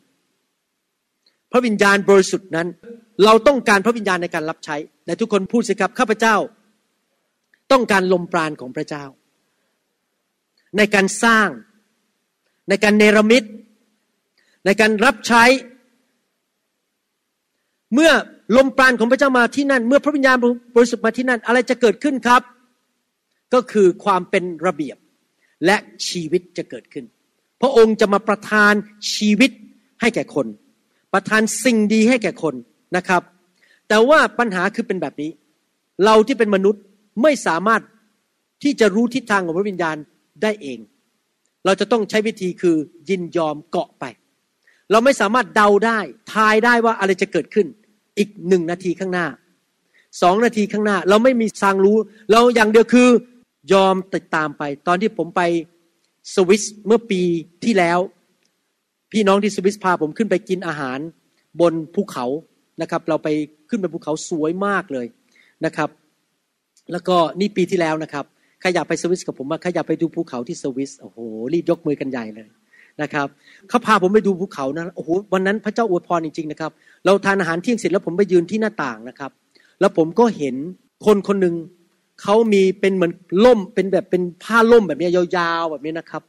พระวิญญาณบริสุทธิ์นั้น เราต้องการพระวิญญาณในการรับใช้และทุกคนพูดสิครับข้าพเจ้า ต้องการลมปราณของพระเจ้า ในการสร้าง ในการเนรมิต ในการรับใช้ เมื่อลมปราณของพระเจ้ามาที่นั่น เมื่อพระวิญญาณบริสุทธิ์มาที่นั่น อะไรจะเกิดขึ้นครับ ก็คือความเป็นระเบียบและชีวิตจะเกิดขึ้น พระองค์จะมาประทานชีวิตให้แก่คน ประทานสิ่งดีให้แก่คนนะครับ แต่ว่าปัญหาคือเป็นแบบนี้ เราที่เป็นมนุษย์ไม่สามารถที่จะรู้ทิศทางของพระวิญญาณได้เอง เราจะต้องใช้วิธีคือยินยอมเกาะไป เราไม่สามารถเดาได้ ทายได้ว่าอะไรจะเกิดขึ้น อีกหนึ่งนาทีข้างหน้าสองนาทีข้างหน้า เราไม่มีทางรู้ เราอย่างเดียวคือยอมติดตามไป ตอนที่ผมไปสวิสเมื่อปีที่แล้ว พี่น้องที่สวิสพาผมขึ้นไปกินอาหารบนภูเขานะครับ เราไปขึ้นไปภูเขาสวยมากเลยนะครับ แล้วก็นี่ปีที่แล้วนะครับ ครอยากไปสวิสกับผมมาใครอยากไปดูภูเขาที่สวิสโอ้โหรีบยกมือกันใหญ่เลยนะครับเขาพาผมไปดูภูเขานะโอ้โหวันนั้นพระเจ้าอวยพรจริงๆนะครับ เราทานอาหารเที่ยงเสร็จแล้วผมไปยืนที่หน้าต่างนะครับ แล้วผมก็เห็นคนคนหนึ่งเขามีเป็นเหมือนล่มเป็นแบบเป็นผ้าล่มแบบนี้ยาวๆแบบนี้นะครับ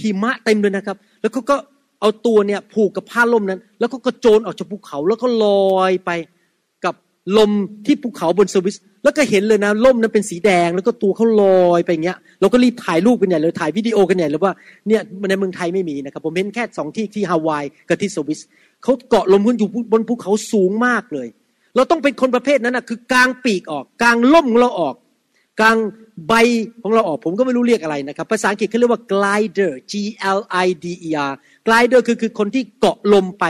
หิมะเต็มเลยนะครับ แล้วเขาก็เอาตัวเนี่ยผูกกับผ้าล่มนั้น แล้วก็กระโจนออกจากภูเขาแล้วก็ลอยไปกับลมที่ภูเขาบนสวิส แล้วก็เห็นเลยนะล่มนั้นเป็นสีแดงแล้วก็ตัวเขาลอยไปอย่างเงี้ยเราก็รีบถ่ายรูปกันใหญ่เลยถ่ายวิดีโอกันใหญ่เลยว่าเนี่ยในเมืองไทยไม่มีนะครับ ผมเห็นแค่สองที่ที่ฮาวายกับที่สวิสเขาเกาะลมขึ้นอยู่บนภูเขาสูงมากเลย เราต้องเป็นคนประเภทนั้นนะคือกลางปีกออกกลางล่มของเราออกกลางใบของเราออกผมก็ไม่รู้เรียกอะไรนะครับ ภาษาอังกฤษเขาเรียกว่า glider G L I D E R glider คือคือคนที่เกาะลมไป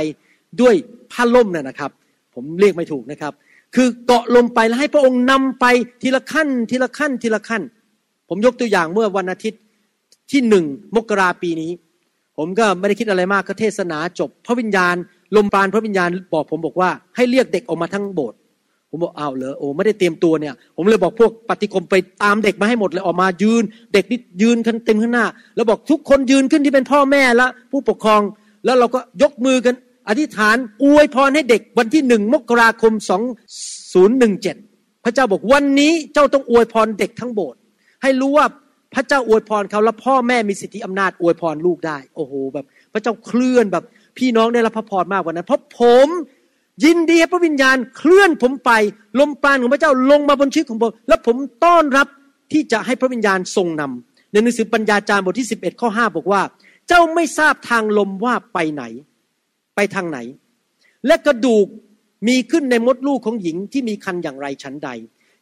ด้วยผ้าล่มน่ะนะครับ ผมเรียกไม่ถูกนะครับ คือเกาะลมไปแล้วให้พระองค์นำไปทีละขั้น ทีละขั้นทีละขั้น ผมยกตัวอย่างเมื่อวันอาทิตย์ที่หนึ่งมกราปีนี้ ผมก็ไม่ได้คิดอะไรมากก็เทศนาจบ พระวิญญาณ ลมปราณพระวิญญาณบอกผมบอกว่าให้เรียกเด็กออกมาทั้งโบสถ์ผมบอกอ้าวเหรอโอ้ไม่ได้เตรียมตัวเนี่ย ผมเลยบอกพวกปฏิคมไปตามเด็กมาให้หมดเลยออกมายืน เด็กนี่ยืนกันเต็มข้างหน้า แล้วบอกทุกคนยืนขึ้นที่เป็นพ่อแม่และผู้ปกครอง แล้วเราก็ยกมือกัน อธิษฐานอวยพรให้เด็กวันที่หนึ่งมกราคมสองศูนย์หนึ่งเจ็ดพระเจ้าบอกวันนี้เจ้าต้องอวยพรเด็กทั้งโบสถ์ให้รู้ว่าพระเจ้าอวยพรเขาแล้วพ่อแม่มีสิทธิอำนาจอวยพรลูกได้ โอ้โหแบบ พระเจ้าเคลื่อนแบบพี่น้องได้รับพระพรมากกว่านั้น เพราะผมยินดีพระวิญญาณเคลื่อนผมไปลมปราณของพระเจ้าลงมาบนชีวิตของผมและผมต้อนรับที่จะให้พระวิญญาณทรงนำในหนังสือปัญญาจารย์บทที่ 11 ข้อ 5 บอกว่า เจ้าไม่ทราบทางลมว่าไปไหน ไปทางไหน และกระดูกมีขึ้นในมดลูกของหญิงที่มีคันอย่างไรฉันใด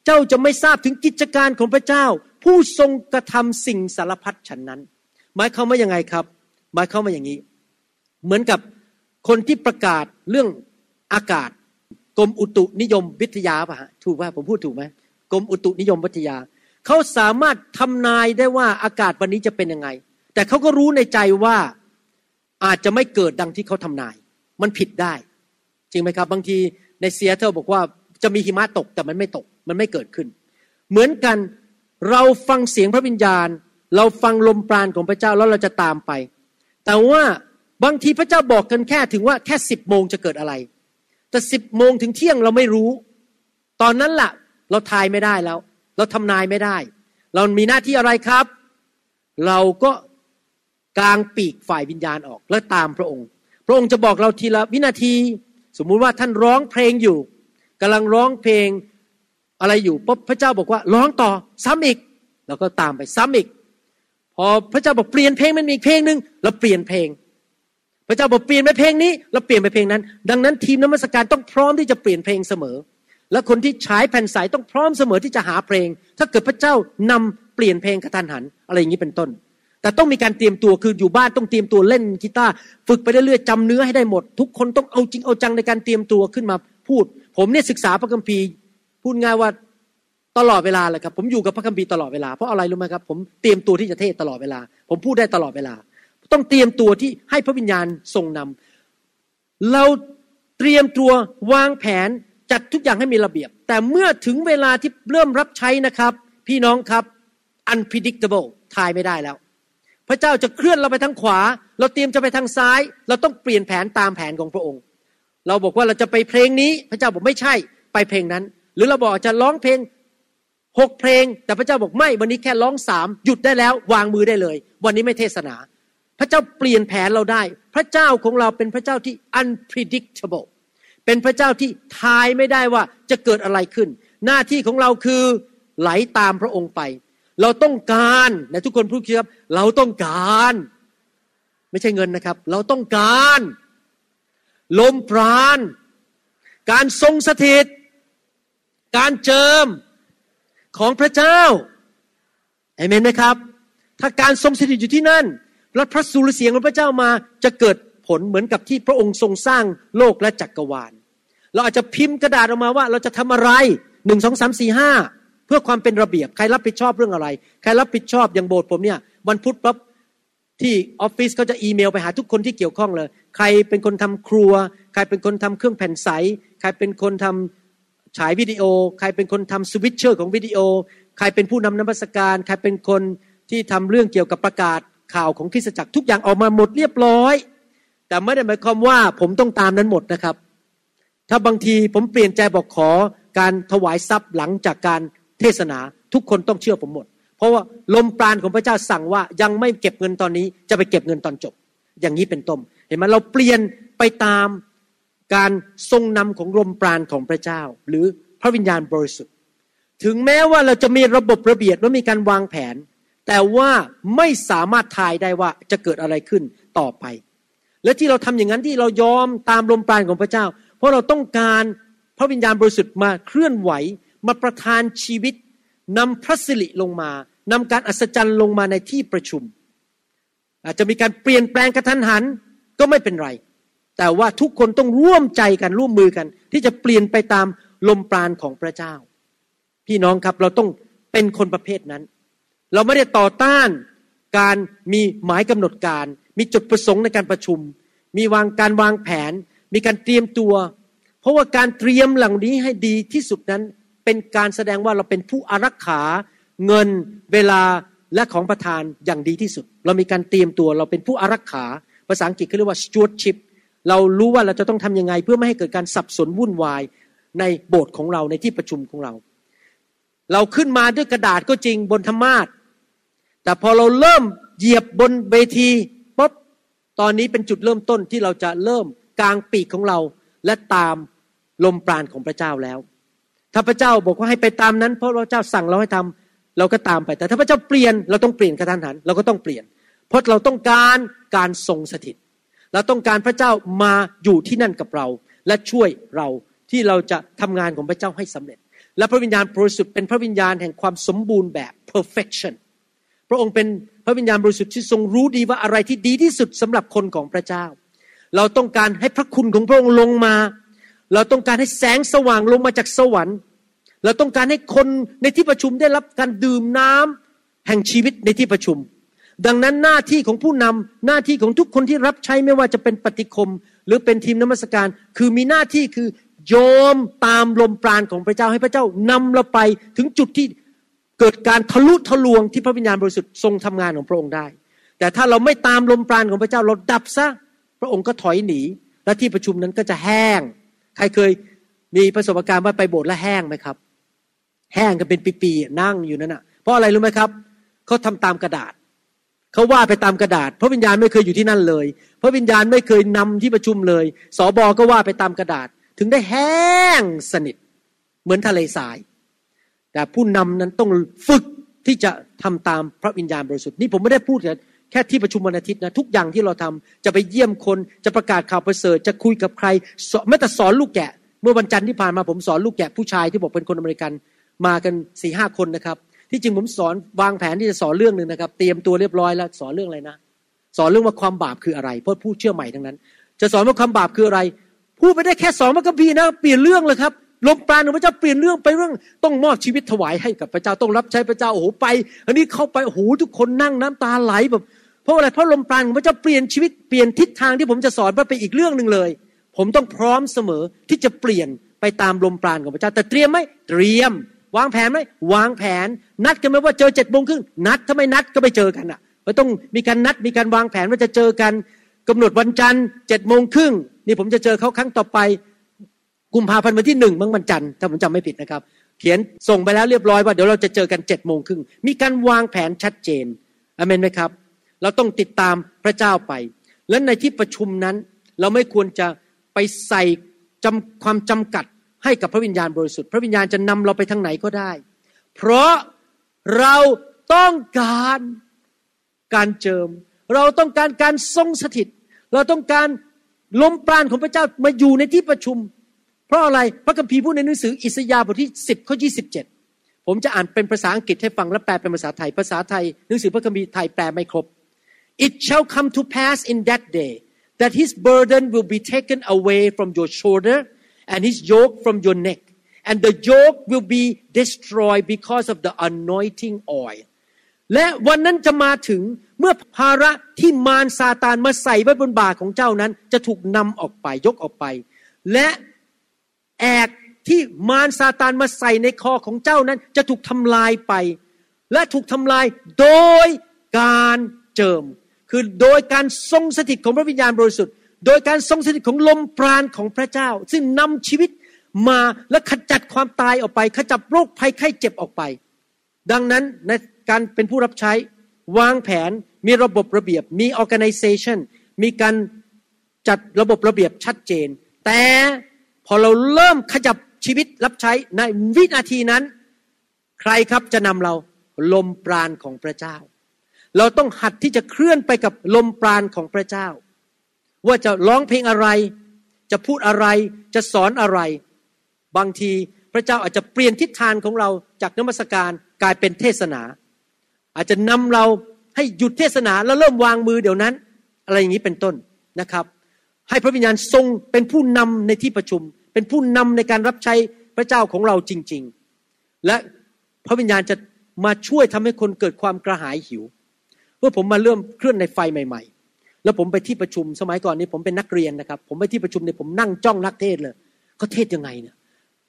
เจ้าจะไม่ทราบถึงกิจการของพระเจ้า ผู้ทรงกระทำสิ่งสารพัดฉันนั้น หมายเขามว่ายังไงครับ หมายเขามว่าอย่างนี้ เหมือนกับคนที่ประกาศเรื่องอากาศกรมอุตุนิยมวิทยาป่ะถูกป่ะผมพูดถูกไหมกรมอุตุนิยมวิทยา เขาสามารถทำนายได้ว่าอากาศวันนี้จะเป็นยังไง แต่เขาก็รู้ในใจว่าอาจจะไม่เกิดดังที่เขาทำนาย มันผิดได้ จริงไหมครับ บางทีในเซียเธอบอกว่าจะมีหิมะตกแต่มันไม่ตก มันไม่เกิดขึ้น เหมือนกันเราฟังเสียงพระวิญญาณ เราฟังลมปราณของพระเจ้าแล้วเราจะตามไป แต่ว่าบางทีพระเจ้าบอกกันแค่ถึงว่าแค่สิบโมงจะเกิดอะไร แต่สิบโมงถึงเที่ยงเราไม่รู้ ตอนนั้นละ่ะ เราทายไม่ได้แล้ว เราทำนายไม่ได้ เรามีหน้าที่อะไรครับ เราก็กางปีกฝ่ายวิญญาณออกแล้วตามพระองค์ ระองค์จะบอกเราทีละวินาที สมมุติว่าท่านร้องเพลงอยู่กำลังร้องเพลงอะไรอยู่ปุ๊บพระเจ้าบอกว่าร้องต่อซ้ำอีกเราก็ตามไปซ้ำอีก พอพระเจ้าบอกเปลี่ยนเพลงมันมีเพลงหนึ่งเราเปลี่ยนเพลง พระเจ้าบอกเปลี่ยนไปเพลงนี้ เราเปลี่ยนไปเพลงนั้น ดังนั้นทีมนมัสการต้องพร้อมที่จะเปลี่ยนเพลงเสมอ และคนที่ฉายแผ่นสายต้องพร้อมเสมอที่จะหาเพลง ถ้าเกิดพระเจ้านำเปลี่ยนเพลงกระทันหัน อะไรอย่างนี้เป็นต้น แต่ต้องมีการเตรียมตัวคืออยู่บ้านต้องเตรียมตัวเล่นกีตาร์ฝึกไปเรื่อยๆจำเนื้อให้ได้หมด ทุกคนต้องเอาจริงเอาจังในการเตรียมตัวขึ้นมาพูด ผมเนี่ยศึกษาพระคัมภีร์พูดง่ายว่าตลอดเวลาเลยครับผมอยู่กับพระคัมภีร์ตลอดเวลาเพราะอะไรรู้ไหมครับผมเตรียมตัวที่จะเทศตลอดเวลา ผมพูดได้ตลอดเวลา ต้องเตรียมตัวที่ให้พระวิญญาณทรงนำเราเตรียมตัววางแผนจัดทุกอย่างให้มีระเบียบ แต่เมื่อถึงเวลาที่เริ่มรับใช้นะครับ พี่น้องครับ unpredictable ทายไม่ได้แล้ว พระเจ้าจะเคลื่อนเราไปทางขวา เราเตรียมจะไปทางซ้าย เราต้องเปลี่ยนแผนตามแผนของพระองค์ เราบอกว่าเราจะไปเพลงนี้ พระเจ้าบอกไม่ใช่ไปเพลงนั้น หรือเราบอกจะร้องเพลงหกเพลง แต่พระเจ้าบอกไม่ วันนี้แค่ร้องสามหยุดได้แล้ว วางมือได้เลย วันนี้ไม่เทศนา พระเจ้าเปลี่ยนแผนเราได้ พระเจ้าของเราเป็นพระเจ้าที่ unpredictable เป็นพระเจ้าที่ทายไม่ได้ว่าจะเกิดอะไรขึ้น หน้าที่ของเราคือไหลตามพระองค์ไป เราต้องการนะทุกคนพูดครับ เราต้องการ ไม่ใช่เงินนะครับ เราต้องการ ลมปราณการทรงสถิต การเจิมของพระเจ้าเอเมนไหมครับ ถ้าการทรงสถิตอยู่ที่นั่นแล้วพระสุรเสียงของพระเจ้ามาจะเกิดผลเหมือนกับที่พระองค์ทรงสร้างโลกและจักรวาล เราอาจจะพิมพ์กระดาษออกมาว่า เราจะทำอะไรหนึ่งสองสามสี่ห้า พื่อความเป็นระเบียบ ใครรับผิดชอบเรื่องอะไร ใครรับผิดชอบอย่างโบสถ์ผมเนี่ยวันพุธปั๊บที่ออฟฟิศเขาจะอีเมลไปหาทุกคนที่เกี่ยวข้องเลย ใครเป็นคนทำครัว ใครเป็นคนทำเครื่องแผ่นใส ใครเป็นคนทำฉายวิดีโอ ใครเป็นคนทำสวิตเชอร์ของวิดีโอ ใครเป็นผู้นำนมัสการ ใครเป็นคนที่ทำเรื่องเกี่ยวกับประกาศข่าวของคริสตจักรทุกอย่างออกมาหมดเรียบร้อย แต่ไม่ได้หมายความว่าผมต้องตามนั้นหมดนะครับ ถ้าบางทีผมเปลี่ยนใจบอกขอการถวายทรัพย์หลังจากการ เทศนาทุกคนต้องเชื่อผมหมด เพราะว่าลมปราณของพระเจ้าสั่งว่ายังไม่เก็บเงินตอนนี้จะไปเก็บเงินตอนจบ อย่างนี้เป็นต้นเห็นไหมเราเปลี่ยนไปตามการทรงนำของลมปราณของพระเจ้า หรือพระวิญญาณบริสุทธิ์ ถึงแม้ว่าเราจะมีระบบระเบียบและมีการวางแผน แต่ว่าไม่สามารถทายได้ว่าจะเกิดอะไรขึ้นต่อไป และที่เราทำอย่างนั้นที่เรายอมตามลมปราณของพระเจ้า เพราะเราต้องการพระวิญญาณบริสุทธิ์มาเคลื่อนไหว มาประทานชีวิตนำพระสิริลงมานำการอัศจรรย์ลงมาในที่ประชุม อาจจะมีการเปลี่ยนแปลงกระทันหันก็ไม่เป็นไร แต่ว่าทุกคนต้องร่วมใจกันร่วมมือกัน ที่จะเปลี่ยนไปตามลมปราณของพระเจ้า พี่น้องครับเราต้องเป็นคนประเภทนั้น เราไม่ได้ต่อต้านการมีหมายกำหนดการ มีจุดประสงค์ในการประชุม มีวางการวางแผน มีการเตรียมตัว เพราะว่าการเตรียมเหล่านี้ให้ดีที่สุดนั้น เป็นการแสดงว่าเราเป็นผู้อารักขาเงินเวลาและของประทานอย่างดีที่สุด เรามีการเตรียมตัวเราเป็นผู้อารักขา ภาษาอังกฤษเขาเรียกว่า stewardship เรารู้ว่าเราจะต้องทํำยังไง เพื่อไม่ให้เกิดการสับสนวุ่นวายในโบสถ์ของเราในที่ประชุมของเรา เราขึ้นมาด้วยกระดาษก็จริงบนธรรมาทแต่พอเราเริ่มเหยียบบนเวทีปุ๊บตอนนี้เป็นจุดเริ่มต้นที่เราจะเริ่มกลางปีกของเราและตามลมปราณของพระเจ้าแล้ว ถ้าพระเจ้าบอกว่าให้ไปตามนั้น เพราะพระเจ้าสั่งเราให้ทำเราก็ตามไป แต่ถ้าพระเจ้าเปลี่ยนเราต้องเปลี่ยนกระทันหันเราก็ต้องเปลี่ยน เพราะเราต้องการการทรงสถิต เราต้องการพระเจ้ามาอยู่ที่นั่นกับเรา และช่วยเราที่เราจะทำงานของพระเจ้าให้สำเร็จ และพระวิญญาณบริสุทธิ์เป็นพระวิญญาณแห่งความสมบูรณ์แบบ perfection พระองค์เป็นพระวิญญาณบริสุทธิ์ที่ทรงรู้ดีว่าอะไรที่ดีที่สุดสำหรับคนของพระเจ้า เราต้องการให้พระคุณของพระองค์ลงมา เราต้องการให้แสงสว่างลงมาจากสวรรค์ เราต้องการให้คนในที่ประชุมได้รับการดื่มน้ำแห่งชีวิตในที่ประชุม ดังนั้นหน้าที่ของผู้นำหน้าที่ของทุกคนที่รับใช้ไม่ว่าจะเป็นปฏิคม หรือเป็นทีมนมัสการ คือมีหน้าที่คือโยมตามลมปราณของพระเจ้าให้พระเจ้านำเราไปถึงจุดที่เกิดการทะลุทะลวงที่พระวิญญาณบริสุทธิ์ทรงทำงานของพระองค์ได้ แต่ถ้าเราไม่ตามลมปราณของพระเจ้าเราดับซะพระองค์ก็ถอยหนีและที่ประชุมนั้นก็จะแห้ง รเคยมีประสบการณ์ว่าไปโบสถ์แล้วแห้งไหมครับ แห้งกันเป็นปีๆนั่งอยู่นั่นน่ะ เพราะอะไรรู้ไหมครับเขาทำตามกระดาษเขาว่าไปตามกระดาษเพราะวิญญาณไม่เคยอยู่ที่นั่นเลยเพราะวิญญาณไม่เคยนำที่ประชุมเลยสอบอก็ว่าไปตามกระดาษ ถึงได้แห้งสนิท เหมือนทะเลทราย แต่ผู้นำนั้นต้องฝึกที่จะทำตามพระวิญญาณบริสุทธิ์นี่ผมไม่ได้พูดแแค่ที่ประชุมวันอาทิตย์นะทุกอย่างที่เราทำจะไปเยี่ยมคนจะประกาศข่าวประเสริฐจะคุยกับใครแม้แต่สอนลูกแกะ เมื่อวันจันทร์ที่ผ่านมาผมสอนลูกแกะผู้ชายที่บอกเป็นคนอเมริกันมากันสี่ห้าคนนะครับ ที่จริงผมสอนวางแผนที่จะสอนเรื่องหนึ่งนะครับ เตรียมตัวเรียบร้อยแล้วสอนเรื่องอะไรนะ สอนเรื่องว่าความบาปคืออะไรเพราะผู้เชื่อใหม่ทั้งนั้น จะสอนว่าความบาปคืออะไรพูดไปได้แค่สอนพระคัมภีร์นะเปลี่ยนเรื่องเลยครับลมปราณของพระเจ้าเปลี่ยนเรื่องไปเรื่อง ต้องมอบชีวิตถวายให้กับพระเจ้าต้องรับใช้พระเจ้าโอ้โหไป อันนี้เข้าไปโอ้โหทุกคนนั่งน้ำตาไหลแบบ เพราะอะไรเพราะลมปราณของพระเจ้าเปลี่ยนชีวิตเปลี่ยนทิศทางที่ผมจะสอนไปอีกเรื่องหนึ่งเลย ผมต้องพร้อมเสมอที่จะเปลี่ยนไปตามลมปราณของพระเจ้า แต่เตรียมไหมเตรียม วางแผนไหมวางแผน นัดกันไหมว่าเจอเจ็ดโมงครึ่งนัดถ้าไม่นัดก็ไปเจอกันอะเราต้องมีการนัดมีการวางแผนว่าจะเจอกันกำหนดวันจันทร์เจ็ดโมงครึ่งนี่ผมจะเจอเขาครั้งต่อไปกุมภาพันธ์วันที่หนึ่งมั้งวันจันทร์ถ้าผมจำไม่ผิดนะครับ เขียนส่งไปแล้วเรียบร้อยว่าเดี๋ยวเราจะเจอกันเจ็ดโมงครึ่งมีการวางแผนชัดเจนอเมนไหมครับ เราต้องติดตามพระเจ้าไป และในที่ประชุมนั้น เราไม่ควรจะไปใส่จำความจำกัดให้กับพระวิญญาณบริสุทธิ์ พระวิญญาณจะนำเราไปทางไหนก็ได้ เพราะเราต้องการการเจิม เราต้องการการทรงสถิต เราต้องการลมปราณของพระเจ้ามาอยู่ในที่ประชุม เพราะอะไรพระคัมภีร์พูดในหนังสืออิสยาห์บทที่ 10ข้อ27 ผมจะอ่านเป็นภาษาอังกฤษให้ฟังและแปลเป็นภาษาไทย ภาษาไทยหนังสือพระคัมภีร์ไทยแปลไม่ครบ It shall come to pass in that day that his burden will be taken away from your shoulder and his yoke from your neck and the yoke will be destroyed because of the anointing oil และวันนั้นจะมาถึงเมื่อภาระที่มารซาตานมาใส่ไว้บนบ่าของเจ้านั้น จะถูกนำออกไปยกออกไป และแอกที่มารซาตานมาใส่ในคอของเจ้านั้น จะถูกทำลายไป และถูกทำลายโดยการเจิม คือโดยการทรงสถิตของพระวิญญาณบริสุทธิ์ โดยการทรงสถิตของลมปราณของพระเจ้า ซึ่งนำชีวิตมาและขจัดความตายออกไปขจัดโรคภัยไข้เจ็บออกไป ดังนั้นในการเป็นผู้รับใช้วางแผนมีระบบระเบียบมี organization มีการจัดระบบระเบียบชัดเจน แต่พอเราเริ่มขยับชีวิตรับใช้ในวินาทีนั้น ใครครับจะนำเราลมปราณของพระเจ้า เราต้องหัดที่จะเคลื่อนไปกับลมปราณของพระเจ้า ว่าจะร้องเพลงอะไร จะพูดอะไร จะสอนอะไร บางทีพระเจ้าอาจจะเปลี่ยนทิศทางของเราจากนมัสการกลายเป็นเทศนา อาจจะนำเราให้หยุดเทศนาแล้วเริ่มวางมือเดี๋ยวนั้น อะไรอย่างนี้เป็นต้นนะครับ ให้พระวิญญาณทรงเป็นผู้นำในที่ประชุม เป็นผู้นำในการรับใช้พระเจ้าของเราจริง ๆ และพระวิญญาณจะมาช่วยทำให้คนเกิดความกระหายหิว เมื่อผมมาเริ่มเคลื่อนในไฟใหม่ ๆ แล้วผมไปที่ประชุมสมัยก่อนนี้ผมเป็นนักเรียนนะครับ ผมไปที่ประชุมเนี่ยผมนั่งจ้องนักเทศเลยเขาเทศยังไงเนี่ย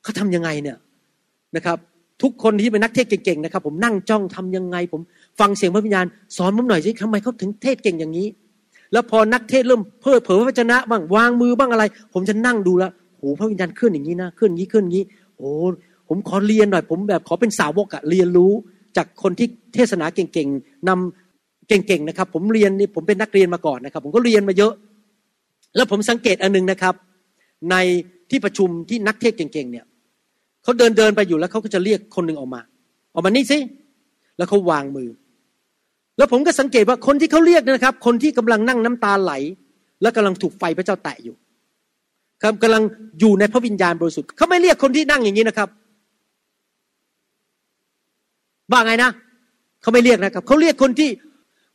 เขาทำยังไงเนี่ยนะครับ ทุกคนที่เป็นนักเทศเก่งๆนะครับ ผมนั่งจ้องทำยังไง ผมฟังเสียงพระวิญญาณสอนผมหน่อยสิทำไมเขาถึงเทศเก่งอย่างนี้ แล้วพอนักเทศเริ่มเพ้อเผยพระวจนะบ้างวางมือบ้างอะไร ผมจะนั่งดูแล้วโอ้พระวิญญาณเคลื่อนอย่างนี้นะเคลื่อนนี้เคลื่อนนี้โอ้ผมขอเรียนหน่อย ผมแบบขอเป็นสาวกอะเรียนรู้จากคนที่เทศนาเก่งๆนำ เก่งๆนะครับ ผมเรียนนี่ผมเป็นนักเรียนมาก่อนนะครับ ผมก็เรียนมาเยอะ แล้วผมสังเกตอันนึงนะครับ ในที่ประชุมที่นักเทศเก่งๆเนี่ยเขาเดินเดินไปอยู่แล้วเขาก็จะเรียกคนหนึ่งออกมา ออกมานี่สิแล้วเขาวางมือ แล้วผมก็สังเกตว่าคนที่เขาเรียกนะครับ คนที่กำลังนั่งน้ำตาไหล และกำลังถูกไฟพระเจ้าแตะอยู่กำลังอยู่ในพระวิญญาณบริสุทธิ์เขาไม่เรียกคนที่นั่งอย่างนี้นะครับว่าไงนะเขาไม่เรียกนะครับเขาเรียกคนที่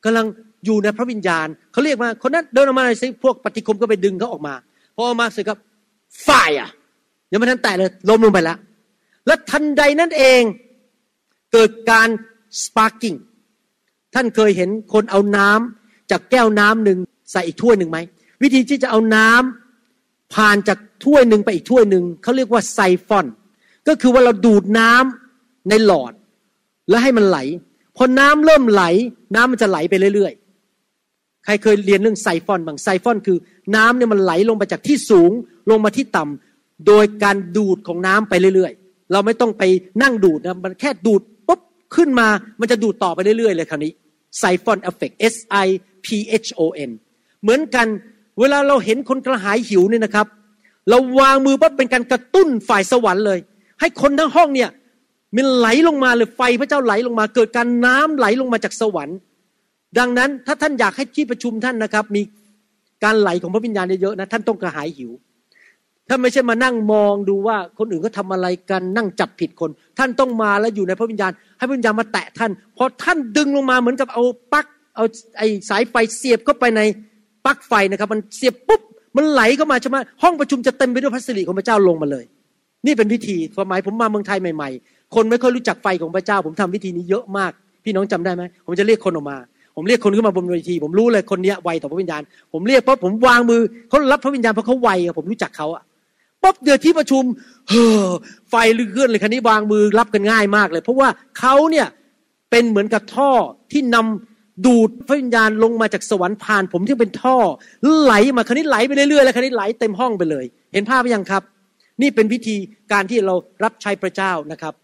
กำลังอยู่ในพระวิญญาณเขาเรียกมาคนนั้นเดินออกมาเลยสิพวกปฏิคมก็ไปดึงเขาออกมาพอออกมาเสร็จครับฝ่ายอะยังไม่ทันแตะเลยล้มลงไปแล้วและทันใดนั่นเองเกิดการ sparking ท่านเคยเห็นคนเอาน้ำจากแก้วน้ำหนึ่งใส่อีกถ้วยหนึ่งไหมวิธีที่จะเอาน้ำผ่านจากถ้วยหนึ่งไปอีกถ้วยหนึ่งเขาเรียกว่าไซฟอน ก็คือว่าเราดูดน้ำในหลอด แล้วให้มันไหล พอน้ำเริ่มไหล น้ำมันจะไหลไปเรื่อยๆ ใครเคยเรียนเรื่องไซฟอนบ้างไซฟอน คือน้ำเนี่ยมันไหลลงไปจากที่สูงลงมาที่ต่ำโดยการดูดของน้ำไปเรื่อยๆ เราไม่ต้องไปนั่งดูดนะมันแค่ดูดปุ๊บขึ้นมามันจะดูดต่อไปเรื่อยๆเลยคราวนี้ siphon effect S I P H O N เหมือนกันเวลาเราเห็นคนกระหายหิวเนี่ยนะครับ เราวางมือปั๊บเป็นการกระตุ้นฝ่ายสวรรค์เลย ให้คนทั้งห้องเนี่ย มันไหลลงมาเลยไฟพระเจ้าไหลลงมา เกิดการน้ำไหลลงมาจากสวรรค์ ดังนั้นถ้าท่านอยากให้ที่ประชุมท่านนะครับ มีการไหลของพระวิญญาณเยอะๆนะท่านต้องกระหายหิวถ้าไม่ใช่มานั่งมองดูว่าคนอื่นเขาทาอะไรกันนั่งจับผิดคน ท่านต้องมาแล้วอยู่ในพระวิญญาณ ให้พระวิญญาณมาแตะท่านพอท่านดึงลงมาเหมือนกับเอาปลั๊กเอาไอ้สายไฟเสียบเข้าไปในปลั๊กไฟนะครับ มันเสียบปุ๊บมันไหลเข้ามาใช่ไหมห้องประชุมจะเต็มไปด้วยพระสิริของพระเจ้าลงมาเลย นี่เป็นวิธีสมัยผมมาเมืองไทยใหม่ คนไม่ค่อยรู้จักไฟของพระเจ้า ผมทำวิธีนี้เยอะมาก พี่น้องจำได้ไหมผมจะเรียกคนออกมา ผมเรียกคนขึ้นมาบนเวที ผมรู้เลยคนนี้ไวต่อพระวิญญาณ ผมเรียกเพราะผมวางมือเขารับพระวิญญาณเพราะเขาไวผมรู้จักเขาอะปุ๊บเดือดที่ประชุมเฮ้อไฟลือเลื่อนเลยคันนี้วางมือรับกันง่ายมากเลย เพราะว่าเขาเนี่ยเป็นเหมือนกับท่อที่นำดูดพระวิญญาณลงมาจากสวรรค์ผ่าน ผมที่เป็นท่อ ไหลมาคันนี้ไหลไปเรื่อยๆแล้วคันนี้ไหลเต็มห้องไปเลย เห็นภาพไหมยังครับ นี่เป็นวิธีการที่เรารับใช้พระเจ้านะครับ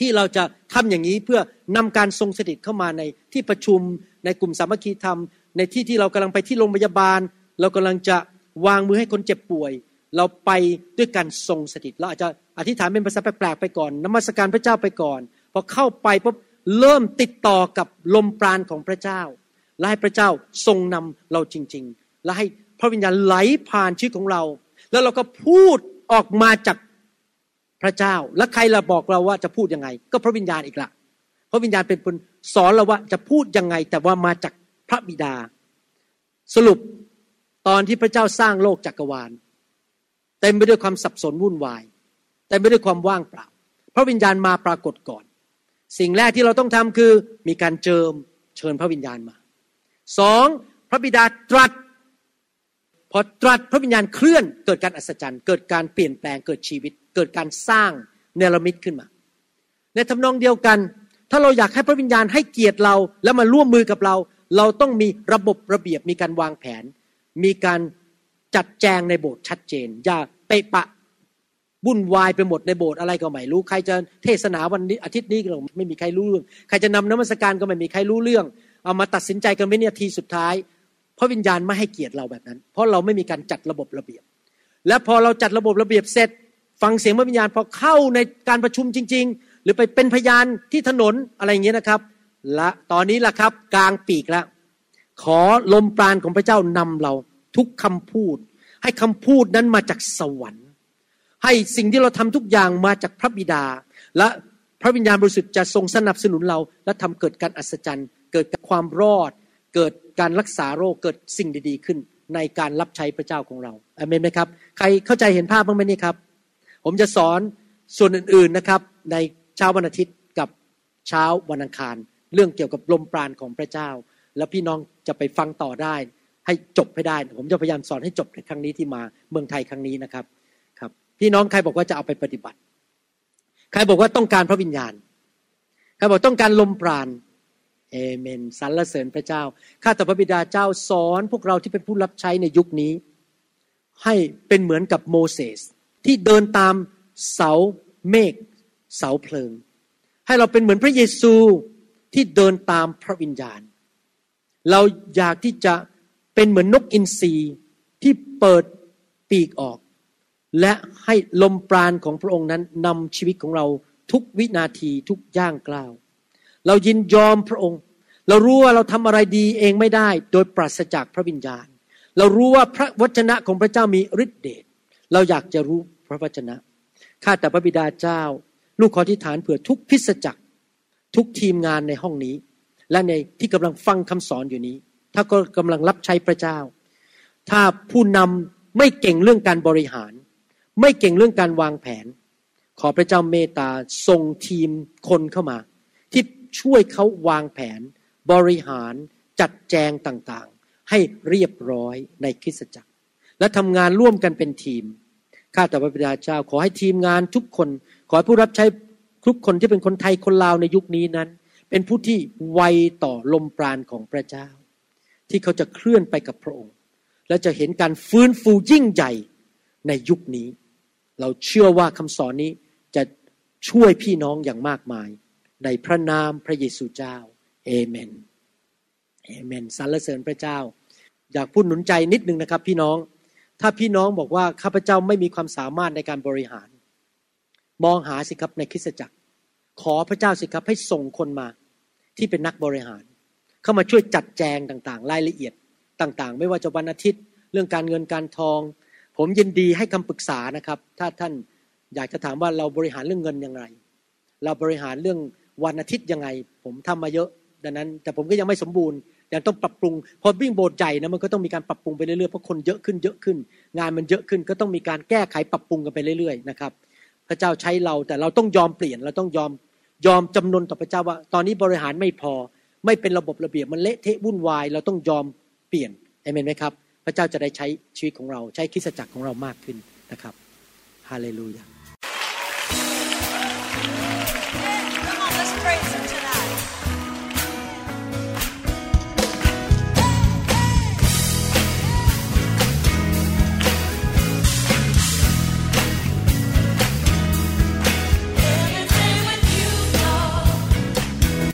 ที่เราจะทำอย่างนี้เพื่อนำการทรงสถิตเข้ามาในที่ประชุมในกลุ่มสามัคคีธรรม ในที่ที่เรากำลังไปที่โรงพยาบาล เรากำลังจะวางมือให้คนเจ็บป่วย เราไปด้วยการทรงสถิตเราอาจจะอธิษฐานเป็นภาษาแปลกๆไปก่อนนมัสการพระเจ้าไปก่อนพอเข้าไปปุ๊บเริ่มติดต่อกับลมปราณของพระเจ้าและให้พระเจ้าทรงนำเราจริง ๆ และให้พระวิญญาณไหลผ่านชีวิตของเรา แล้วเราก็พูดออกมาจาก พระเจ้า และใครละบอกเราว่าจะพูดยังไง ก็พระวิญญาณอีกละพระวิญญาณเป็นคนสอนเราว่าจะพูดยังไง แต่ว่ามาจากพระบิดา สรุปตอนที่พระเจ้าสร้างโลกจักรวาลเต็มไปด้วยความสับสนวุ่นวายเต็มไปด้วยความว่างเปล่า พระวิญญาณมาปรากฏก่อน สิ่งแรกที่เราต้องทำคือมีการเจิมเชิญพระวิญญาณมาสองพระบิดาตรัสพอตรัสพระวิญญาณเคลื่อนเกิดการอัศจรรย์ เกิดการเปลี่ยนแปลงเกิดชีวิต เกิดการสร้างเนรมิตขึ้นมา ในทำนองเดียวกัน ถ้าเราอยากให้พระวิญญาณให้เกียรติเราแล้วมาร่วมมือกับเรา เราต้องมีระบบระเบียบมีการวางแผน มีการจัดแจงในโบสถ์ชัดเจน อย่าเปะปะวุ่นวายไปหมดในโบสถ์อะไรก็ไม่รู้ ใครจะเทศนาวันนี้อาทิตย์นี้ก็ไม่มีใครรู้เรื่อง ใครจะนำน้ำมัสการก็ไม่มีใครรู้เรื่อง เอามาตัดสินใจกันไม่เนี่ยทีสุดท้าย พระวิญญาณไม่ให้เกียรติเราแบบนั้น เพราะเราไม่มีการจัดระบบระเบียบ และพอเราจัดระบบระเบียบเสร็จ ฟังเสียงพระวิญญาณพอเข้าในการประชุมจริง ๆ หรือไปเป็นพยานที่ถนนอะไรอย่างเงี้ยนะครับ และตอนนี้ล่ะครับกลางปีกแล้วขอลมปราณของพระเจ้านำเราทุกคำพูด ให้คำพูดนั้นมาจากสวรรค์ ให้สิ่งที่เราทำทุกอย่างมาจากพระบิดา และพระวิญญาณบริสุทธิ์จะทรงสนับสนุนเรา และทำเกิดการอัศจรรย์ เกิดความรอด เกิดการรักษาโรคเกิดสิ่งดีๆขึ้น ในการรับใช้พระเจ้าของเราอเมนไหมครับ ใครเข้าใจเห็นภาพบ้างไหมนี่ครับ ผมจะสอนส่วนอื่นๆนะครับ ในเช้าวันอาทิตย์กับเช้าวันอังคาร เรื่องเกี่ยวกับลมปราณของพระเจ้า แล้วพี่น้องจะไปฟังต่อได้ ให้จบให้ได้ ผมจะพยายามสอนให้จบในครั้งนี้ที่มาเมืองไทยครั้งนี้นะครับครับ พี่น้องใครบอกว่าจะเอาไปปฏิบัติ ใครบอกว่าต้องการพระวิญญาณใครบอกต้องการลมปราณเอเมนสรรเสริญพระเจ้า ข้าแต่พระบิดาเจ้าสอนพวกเราที่เป็นผู้รับใช้ในยุคนี้ ให้เป็นเหมือนกับโมเสส ที่เดินตามเสาเมฆเสาเพลิง ให้เราเป็นเหมือนพระเยซูที่เดินตามพระวิญญาณ เราอยากที่จะเป็นเหมือนนกอินทรีที่เปิดปีกออก และให้ลมปราณของพระองค์นั้นนำชีวิตของเราทุกวินาทีทุกย่างกล้าว เรายินยอมพระองค์ เรารู้ว่าเราทำอะไรดีเองไม่ได้ โดยปราศจากพระวิญญาณ เรารู้ว่าพระวจนะของพระเจ้ามีฤทธิเดชเราอยากจะรู้ พระวจนะ ข้าแต่พระบิดาเจ้า ลูกขอที่ฐานเผื่อทุกพิสจักรทุกทีมงานในห้องนี้ และในที่กำลังฟังคำสอนอยู่นี้ ถ้าก็กำลังรับใช้พระเจ้า ถ้าผู้นำไม่เก่งเรื่องการบริหาร ไม่เก่งเรื่องการวางแผน ขอพระเจ้าเมตตาส่งทีมคนเข้ามา ที่ช่วยเขาวางแผน บริหารจัดแจงต่างๆ ให้เรียบร้อยในคริสตจักร และทำงานร่วมกันเป็นทีม ข้าแต่พระบิดาเจ้า ขอให้ทีมงานทุกคน ขอให้ผู้รับใช้ทุกคนที่เป็นคนไทยคนลาวในยุคนี้นั้น เป็นผู้ที่ไวต่อลมปราณของพระเจ้า ที่เขาจะเคลื่อนไปกับพระองค์ และจะเห็นการฟื้นฟูยิ่งใหญ่ในยุคนี้ เราเชื่อว่าคำสอนนี้จะช่วยพี่น้องอย่างมากมาย ในพระนามพระเยซูเจ้าเอเมนเอเมนสรรเสริญพระเจ้า อยากพูดหนุนใจนิดนึงนะครับ พี่น้อง ถ้าพี่น้องบอกว่าข้าพเจ้าไม่มีความสามารถในการบริหาร มองหาสิครับในคริสตจักร ขอพระเจ้าสิครับให้ส่งคนมาที่เป็นนักบริหาร เข้ามาช่วยจัดแจงต่างๆ รายละเอียดต่างๆ ไม่ว่าจะวันอาทิตย์ เรื่องการเงินการทอง ผมยินดีให้คำปรึกษานะครับ ถ้าท่านอยากจะถามว่าเราบริหารเรื่องเงินยังไงเราบริหารเรื่องวันอาทิตย์ยังไง ผมทำมาเยอะ ดังนั้น แต่ผมก็ยังไม่สมบูรณ์ ยังต้องปรับปรุง พอวิ่งโบสถ์ใหญ่นะมันก็ต้องมีการปรับปรุงไปเรื่อยๆเพราะคนเยอะขึ้นเยอะขึ้น งานมันเยอะขึ้นก็ต้องมีการแก้ไขปรับปรุงกันไปเรื่อยๆนะครับพระเจ้าใช้เราแต่เราต้องยอมเปลี่ยนเราต้องยอมยอมจำนนต่อพระเจ้าว่า ตอนนี้บริหารไม่พอ ไม่เป็นระบบระเบียบมันเละเทะวุ่นวายเราต้องยอมเปลี่ยนเอเมนไหมครับ พระเจ้าจะได้ใช้ชีวิตของเราใช้คริสตจักรของเรามากขึ้นนะครับฮาเลลูยา